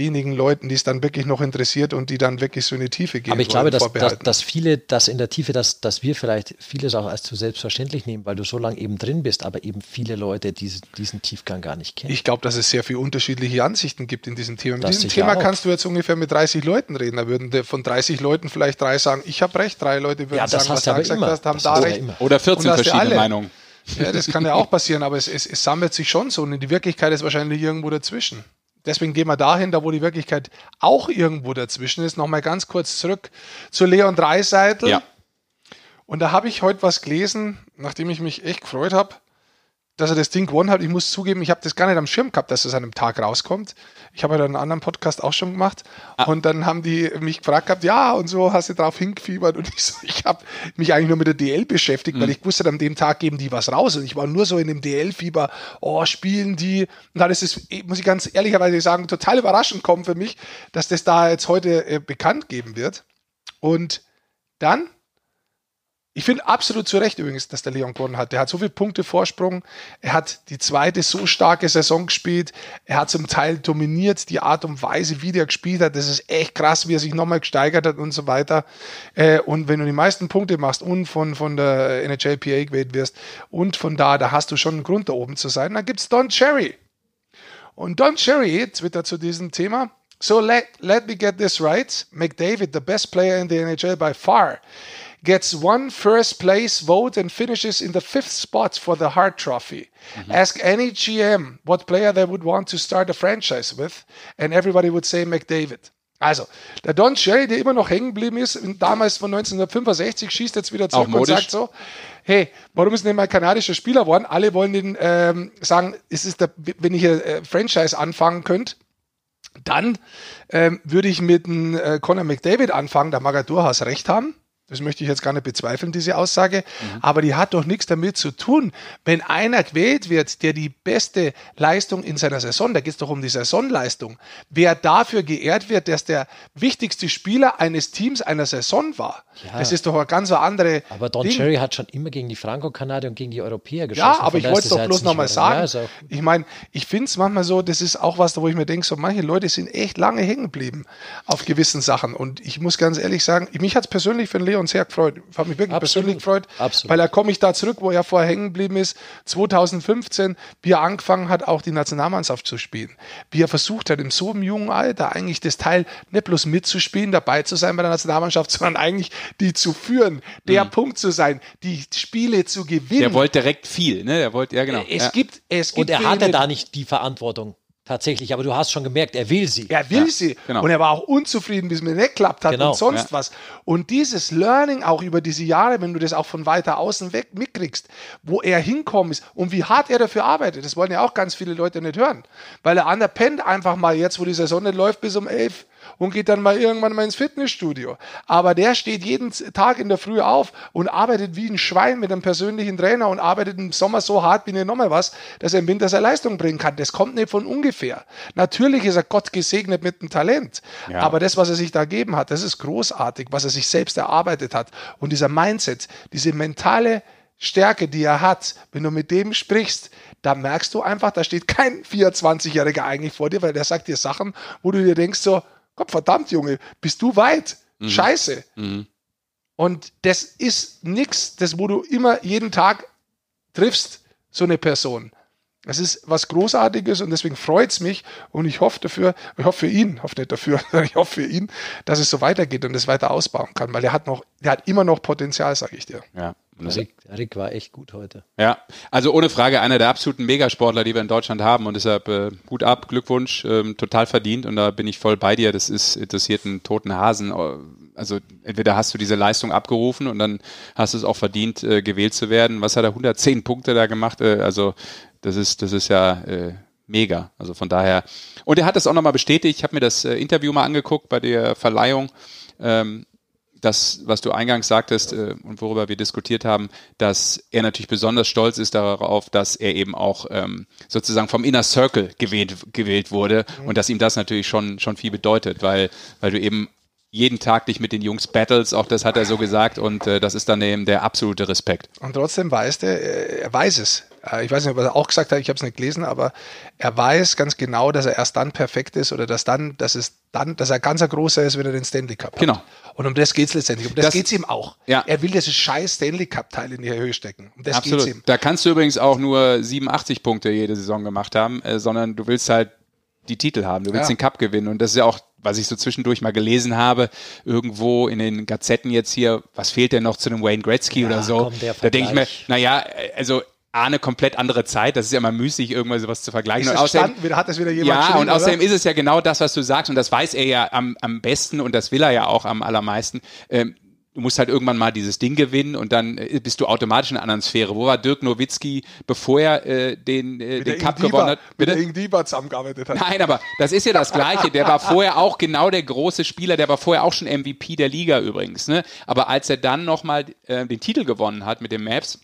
wenigen Leuten, die es dann wirklich noch interessiert und die dann wirklich so in die Tiefe gehen. Aber ich glaube, dass, dass, dass viele das in der Tiefe, dass, dass wir vielleicht vieles auch als zu selbstverständlich nehmen, weil du so lange eben drin bist, aber eben viele Leute diese, diesen Tiefgang gar nicht kennen. Ich glaube, dass es sehr viele unterschiedliche Ansichten gibt in diesem Thema. Mit Das diesem Thema auch. kannst du jetzt ungefähr mit 30 Leuten reden. Da würden von 30 Leuten vielleicht drei sagen, ich habe recht, drei Leute würden ja, das sagen, was hast du du aber gesagt immer. hast, haben Das da recht. ja immer. oder Und 14 dass die verschiedene alle- Meinungen. Ja, das kann ja auch passieren, aber es, es, es sammelt sich schon so und die Wirklichkeit ist wahrscheinlich irgendwo dazwischen. Deswegen gehen wir dahin, da wo die Wirklichkeit auch irgendwo dazwischen ist. Nochmal ganz kurz zurück zu Leon Dreiseitel. Ja. Und da habe ich heute was gelesen, nachdem ich mich echt gefreut habe, dass er das Ding gewonnen hat. Ich muss zugeben, ich habe das gar nicht am Schirm gehabt, dass es an einem Tag rauskommt. Ich habe ja einen anderen Podcast auch schon gemacht. Und dann haben die mich gefragt gehabt, ja, und so hast du drauf hingefiebert. Und ich so, ich habe mich eigentlich nur mit der DL beschäftigt, weil ich wusste, an dem Tag geben die was raus. Und ich war nur so in dem DL-Fieber, oh, spielen die. Und dann ist es, muss ich ganz ehrlicherweise sagen, total überraschend kommen für mich, dass das da jetzt heute äh, bekannt geben wird. Und dann Ich finde absolut zu Recht übrigens, dass der Leon gewonnen hat. Der hat so viele Punkte Vorsprung. Er hat die zweite so starke Saison gespielt. Er hat zum Teil dominiert die Art und Weise, wie der gespielt hat. Das ist echt krass, wie er sich nochmal gesteigert hat und so weiter. Äh, und wenn du die meisten Punkte machst und von, von der NHLPA gewählt wirst und von da, da hast du schon einen Grund, da oben zu sein. Dann gibt's Don Cherry. Und Don Cherry twittert zu diesem Thema. So let, let me get this right. McDavid, the best player in the NHL by far gets one first place vote and finishes in the fifth spot for the Hart Trophy. Ask any GM what player they would want to start a franchise with, and everybody would say McDavid. Also, der Don Cherry, der immer noch hängen geblieben ist, damals von 1965, schießt jetzt wieder zurück und sagt so, hey, warum ist denn mal kanadischer Spieler geworden? Alle wollen den ähm, sagen, es ist der, wenn ich hier äh, Franchise anfangen könnt, dann ähm, würde ich mit dem äh, Conor McDavid anfangen, da mag er durchaus recht haben. Das möchte ich jetzt gar nicht bezweifeln, diese Aussage. Mhm. Aber die hat doch nichts damit zu tun. Wenn einer gewählt wird, der die beste Leistung in seiner Saison, da geht es doch um die Saisonleistung, wer dafür geehrt wird, dass der wichtigste Spieler eines Teams einer Saison war, das ist doch eine ganz andere. Aber Don Ding. Cherry hat schon immer gegen die Franco-Kanadier und gegen die Europäer geschossen. Ja, aber ich wollte es doch ja bloß nochmal Ja, sagen. auch- ich meine, ich finde es manchmal so, das ist auch was, wo ich mir denke, so manche Leute sind echt lange hängen geblieben auf gewissen Sachen. Und ich muss ganz ehrlich sagen, mich hat es persönlich für den Leon sehr gefreut. Ich habe mich wirklich Absolut. persönlich gefreut, Absolut. weil da komme ich da zurück, wo er vorher hängen geblieben ist. 2015, wie er angefangen hat, auch die Nationalmannschaft zu spielen. Wie er versucht hat, in so einem jungen Alter eigentlich das Teil nicht bloß mitzuspielen, dabei zu sein bei der Nationalmannschaft, sondern eigentlich die zu führen, der Punkt zu sein, die Spiele zu gewinnen. Mhm. Der wollte direkt viel, ne? Der wollte, ja genau. Es ja. gibt, es gibt Und er hatte da nicht die Verantwortung. Tatsächlich, aber du hast schon gemerkt, er will sie. Er will sie. genau. Und er war auch unzufrieden, bis es mir nicht geklappt hat Genau, und sonst ja. was. Und dieses Learning auch über diese Jahre, wenn du das auch von weiter außen weg mitkriegst, wo er hinkommen ist und wie hart er dafür arbeitet, das wollen ja auch ganz viele Leute nicht hören. Weil der andere pennt einfach mal jetzt, wo die Saison nicht läuft, bis um elf und geht dann mal irgendwann mal ins Fitnessstudio. Aber der steht jeden Tag in der Früh auf und arbeitet wie ein Schwein mit einem persönlichen Trainer und arbeitet im Sommer so hart wie nicht nochmal was, dass er im Winter seine Leistung bringen kann. Das kommt nicht von ungefähr. Natürlich ist er Gott gesegnet mit dem Talent. Ja. Aber das, was er sich da gegeben hat, das ist großartig, was er sich selbst erarbeitet hat. Und dieser Mindset, diese mentale Stärke, die er hat, wenn du mit dem sprichst, da merkst du einfach, da steht kein 24-Jähriger eigentlich vor dir, weil der sagt dir Sachen, wo du dir denkst so, Gott verdammt, Junge, bist du weit? Scheiße. Und das ist nichts, das wo du immer jeden Tag triffst, so eine Person. Das ist was Großartiges und deswegen freut es mich und ich hoffe dafür, ich hoffe für ihn, hoffe nicht dafür, ich hoffe für ihn, dass es so weitergeht und es weiter ausbauen kann, weil er hat noch, der hat immer noch Potenzial, sage ich dir. ja. Das- Rick, war echt gut heute. Ja, also ohne Frage einer der absoluten Megasportler, die wir in Deutschland haben und deshalb äh, Hut ab, Glückwunsch, ähm, total verdient und da bin ich voll bei dir. Das ist interessiert einen toten Hasen. Also entweder hast du diese Leistung abgerufen und dann hast du es auch verdient, äh, gewählt zu werden. Was hat er? 110 Punkte da gemacht. Äh, also das ist das ist ja äh, mega. Also von daher und er hat das auch nochmal bestätigt. Ich habe mir das äh, Interview mal angeguckt bei der Verleihung. Ähm, das, was du eingangs sagtest äh, und worüber wir diskutiert haben, dass er natürlich besonders stolz ist darauf, dass er eben auch ähm, sozusagen vom Inner Circle gewählt, gewählt wurde und dass ihm das natürlich schon, schon viel bedeutet, weil, weil du eben jeden Tag dich mit den Jungs battles, auch das hat er so gesagt und äh, das ist dann eben der absolute Respekt. Und trotzdem weiß der, äh, er weiß es. Äh, Ich weiß nicht, ob er auch gesagt hat, ich habe es nicht gelesen, aber er weiß ganz genau, dass er erst dann perfekt ist oder dass dann, dass es dann, dass er ganz großer ist, wenn er den Stanley Cup hat. Genau. Und um das geht's letztendlich. Um das, Das- geht's ihm auch. Ja. Er will dieses scheiß Stanley Cup Teil in die Höhe stecken. Um das Absolut. geht's ihm. Da kannst du übrigens auch nur 87 Punkte jede Saison gemacht haben, äh, sondern du willst halt die Titel haben, du willst Ja. den Cup gewinnen und das ist ja auch, was ich so zwischendurch mal gelesen habe, irgendwo in den Gazetten jetzt hier, was fehlt denn noch zu einem Wayne Gretzky oder so? komm, da denke ich mir, naja, also A, eine komplett andere Zeit, das ist ja immer müßig, irgendwas sowas zu vergleichen. Ist Und außerdem, wieder, hat das wieder jemand ja, und außerdem oder? ist es ja genau das, was du sagst, und das weiß er ja am, am besten und das will er ja auch am allermeisten. Ähm, du musst halt irgendwann mal dieses Ding gewinnen und dann äh, bist du automatisch in einer anderen Sphäre. Wo war Dirk Nowitzki, bevor er äh, den, äh, Mit den der Cup Ingdiva- gewonnen hat? Mit Bitte? der Ingdiva zusammengearbeitet hat. Nein, aber das ist ja das Gleiche. Der war vorher auch genau der große Spieler. Der war vorher auch schon MVP der Liga übrigens. Ne? Aber als er dann nochmal äh, den Titel gewonnen hat mit den Maps,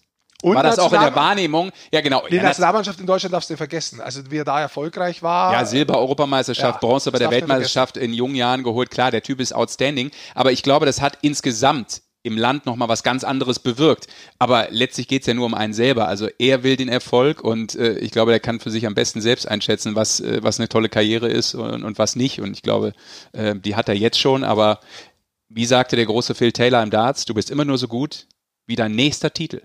Und war das auch in der Wahrnehmung. Ja, genau. Die Ja, Nationalmannschaft in Deutschland darfst du vergessen. Also wie er da erfolgreich war. Ja, Silber, Europameisterschaft, Ja, Bronze bei der Weltmeisterschaft in jungen Jahren geholt. Klar, der Typ ist outstanding. Aber ich glaube, das hat insgesamt im Land nochmal was ganz anderes bewirkt. Aber letztlich geht's ja nur um einen selber. Also er will den Erfolg und äh, ich glaube, der kann für sich am besten selbst einschätzen, was, äh, was eine tolle Karriere ist und, und was nicht. Und ich glaube, äh, die hat er jetzt schon. Aber wie sagte der große Phil Taylor im Darts, du bist immer nur so gut wie dein nächster Titel.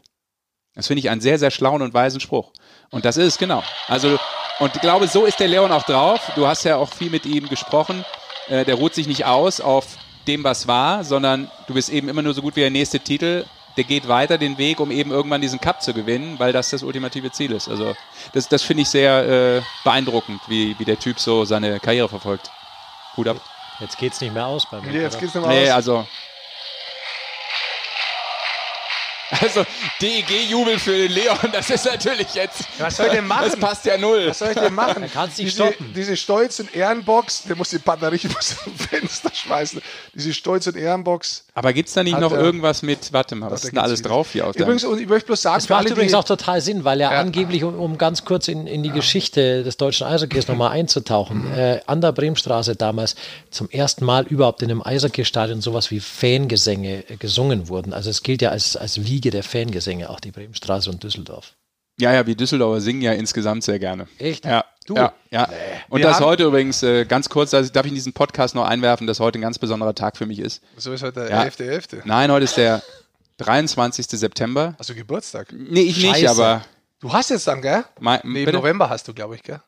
Das finde ich einen sehr, sehr schlauen und weisen Spruch. Und das ist es, genau. Also, und ich glaube, so ist der Leon auch drauf. Du hast ja auch viel mit ihm gesprochen. Äh, der ruht sich nicht aus auf dem, was war, sondern du bist eben immer nur so gut wie der nächste Titel. Der geht weiter den Weg, um eben irgendwann diesen Cup zu gewinnen, weil das das ultimative Ziel ist. Also das, das finde ich sehr äh, beeindruckend, wie, wie der Typ so seine Karriere verfolgt. Hut ab. Jetzt geht's nicht mehr aus bei mir. Nee, jetzt geht's nicht mehr Nee, aus. also. Also, DEG-Jubel für den Leon, das ist natürlich jetzt. Was soll ich denn machen? Das passt ja null. Was soll ich denn machen? Er kann's nicht diese, stoppen. diese Stolz- und Ehrenbox, der muss die Batterie aus dem Fenster schmeißen. Diese Stolz- und Ehrenbox. Aber gibt's da nicht noch er- irgendwas mit, warte mal, was ist denn da alles geht's drauf hier deinem- Übrigens, und ich möchte bloß sagen, Das macht alle, übrigens auch total Sinn, weil er Ja. angeblich, um, um ganz kurz in, in die Geschichte des deutschen Eishockeys nochmal einzutauchen, Mhm. äh, an der Bremstraße damals zum ersten Mal überhaupt in einem Eishockeystadion sowas wie Fangesänge äh, gesungen wurden. Also es gilt ja als, als Wiege der Fangesänge, auch die Bremstraße und Düsseldorf. Ja, ja, wir Düsseldorfer singen ja insgesamt sehr gerne. Echt? Ja. Du? Ja, ja. Und Wir das heute übrigens, äh, ganz kurz, also darf ich in diesen Podcast noch einwerfen, dass heute ein ganz besonderer Tag für mich ist. so ist heute der Ja. 11.11. Nein, heute ist der 23. September. Hast du Geburtstag? Nee, ich nicht, Scheiße. aber Du hast jetzt dann, gell? mein, Nee, im? November hast du, glaube ich, gell?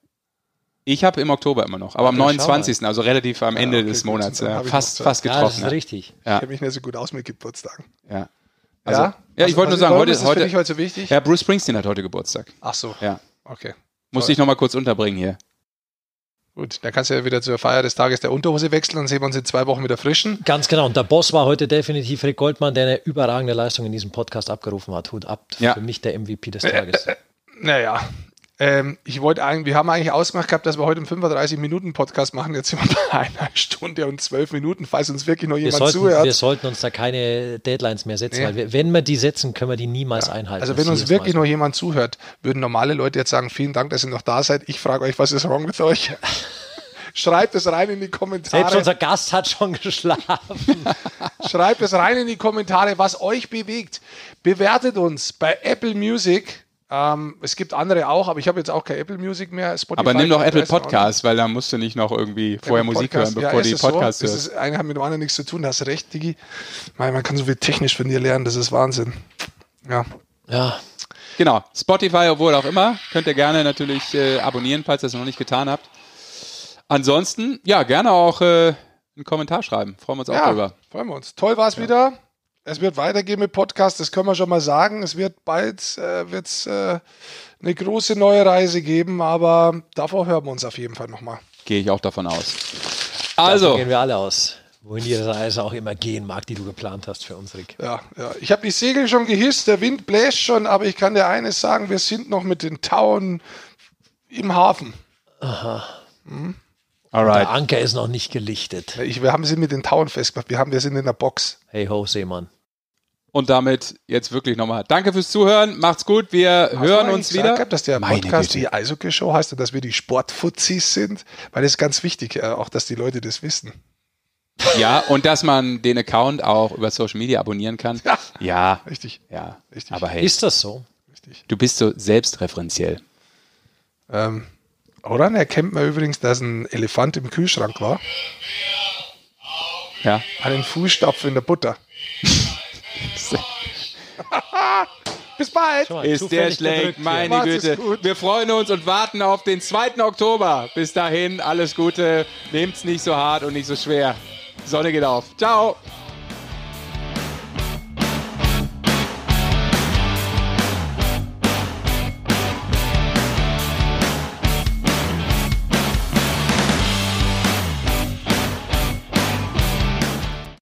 ich habe im Oktober immer noch, aber am Ja, schau 29., also relativ am Ende okay, des Monats. Ja, fast, fast Ja, das getroffen. ist richtig. Ja. Ich kenne mich nicht so gut aus mit Geburtstagen. Ja. Also, ja? ja, ich Was- wollte nur was- sagen, heute ist heute. dich heute so wichtig? Herr Bruce Springsteen hat heute Geburtstag. Ach so, Ja. okay. Musste ich noch mal kurz unterbringen hier. Gut, dann kannst du ja wieder zur Feier des Tages der Unterhose wechseln und sehen wir uns in zwei Wochen wieder frischen. Ganz genau. Und der Boss war heute definitiv Rick Goldmann, der eine überragende Leistung in diesem Podcast abgerufen hat. Hut ab. Ja. Für mich der MVP des Tages. Naja, ähm, ich wollte eigentlich, wir haben eigentlich ausgemacht gehabt, dass wir heute einen 35-Minuten-Podcast machen. Jetzt sind wir bei einer Stunde und zwölf Minuten, falls uns wirklich noch Wir jemand sollten, zuhört. wir sollten uns da keine Deadlines mehr setzen, Nee. weil wir, wenn wir die setzen, können wir die niemals einhalten. Also wenn uns wirklich noch jemand zuhört, würden normale Leute jetzt sagen, vielen Dank, dass ihr noch da seid. Ich frage euch, was ist wrong with euch? Schreibt es rein in die so. Selbst Kommentare. unser Gast hat schon geschlafen. Schreibt es rein in die Kommentare, was euch bewegt. Bewertet uns bei Apple Music. Ähm, es gibt andere auch, aber ich habe jetzt auch kein Apple Music mehr. Spotify Aber nimm doch Apple. Podcast, weil da musst du nicht noch irgendwie vorher Apple Musik Podcast. hören, bevor ja, die Podcasts so? Das hörst. ist, eine hat mit dem anderen nichts zu tun. Da hast du recht, Digi. Man, man kann so viel technisch von dir lernen, das ist Wahnsinn. Ja. ja, Genau, Spotify, obwohl auch immer, könnt ihr gerne natürlich äh, abonnieren, falls ihr es noch nicht getan habt. Ansonsten, ja, gerne auch äh, einen Kommentar schreiben. Freuen wir uns auch ja, drüber. freuen wir uns. Toll war es wieder. Es wird weitergehen mit Podcast, das können wir schon mal sagen. Es wird bald äh, wird's, äh, eine große neue Reise geben, aber davor hören wir uns auf jeden Fall nochmal. Gehe ich auch davon aus. davon Also, gehen wir alle aus. Wohin die Reise auch immer gehen mag, die du geplant hast für uns, Rick. Ja, ja. Ich habe die Segel schon gehisst, der Wind bläst schon, aber ich kann dir eines sagen, wir sind noch mit den Tauen im Hafen. Alright. Der Anker ist noch nicht gelichtet. Ich, wir haben sie mit den Tauen festgemacht. Wir, haben, wir sind in der Box. Hey ho, Seemann. Und damit jetzt wirklich nochmal. Danke fürs Zuhören. Macht's gut. Wir Hast hören uns eigentlich wieder. Gesagt, gehabt, dass der Meine Podcast Güte. die Eishockey-Show heißt und dass wir die Sportfuzis sind? Weil das ist ganz wichtig, äh, auch dass die Leute das wissen. Ja, und dass man den Account auch über Social Media abonnieren kann. Ja. Ja, Richtig. ja. Richtig. Aber hey, Ist das so? richtig. du bist so selbstreferenziell. Ähm, woran erkennt man übrigens, dass ein Elefant im Kühlschrank war? Ja. An den Fußstapfen in der Butter. Bis bald! Mal, Ist der schlecht, gedrückt meine Macht's es Güte. gut. Wir freuen uns und warten auf den 2. Oktober. Bis dahin, alles Gute. Nehmt's nicht so hart und nicht so schwer. Sonne geht auf. Ciao.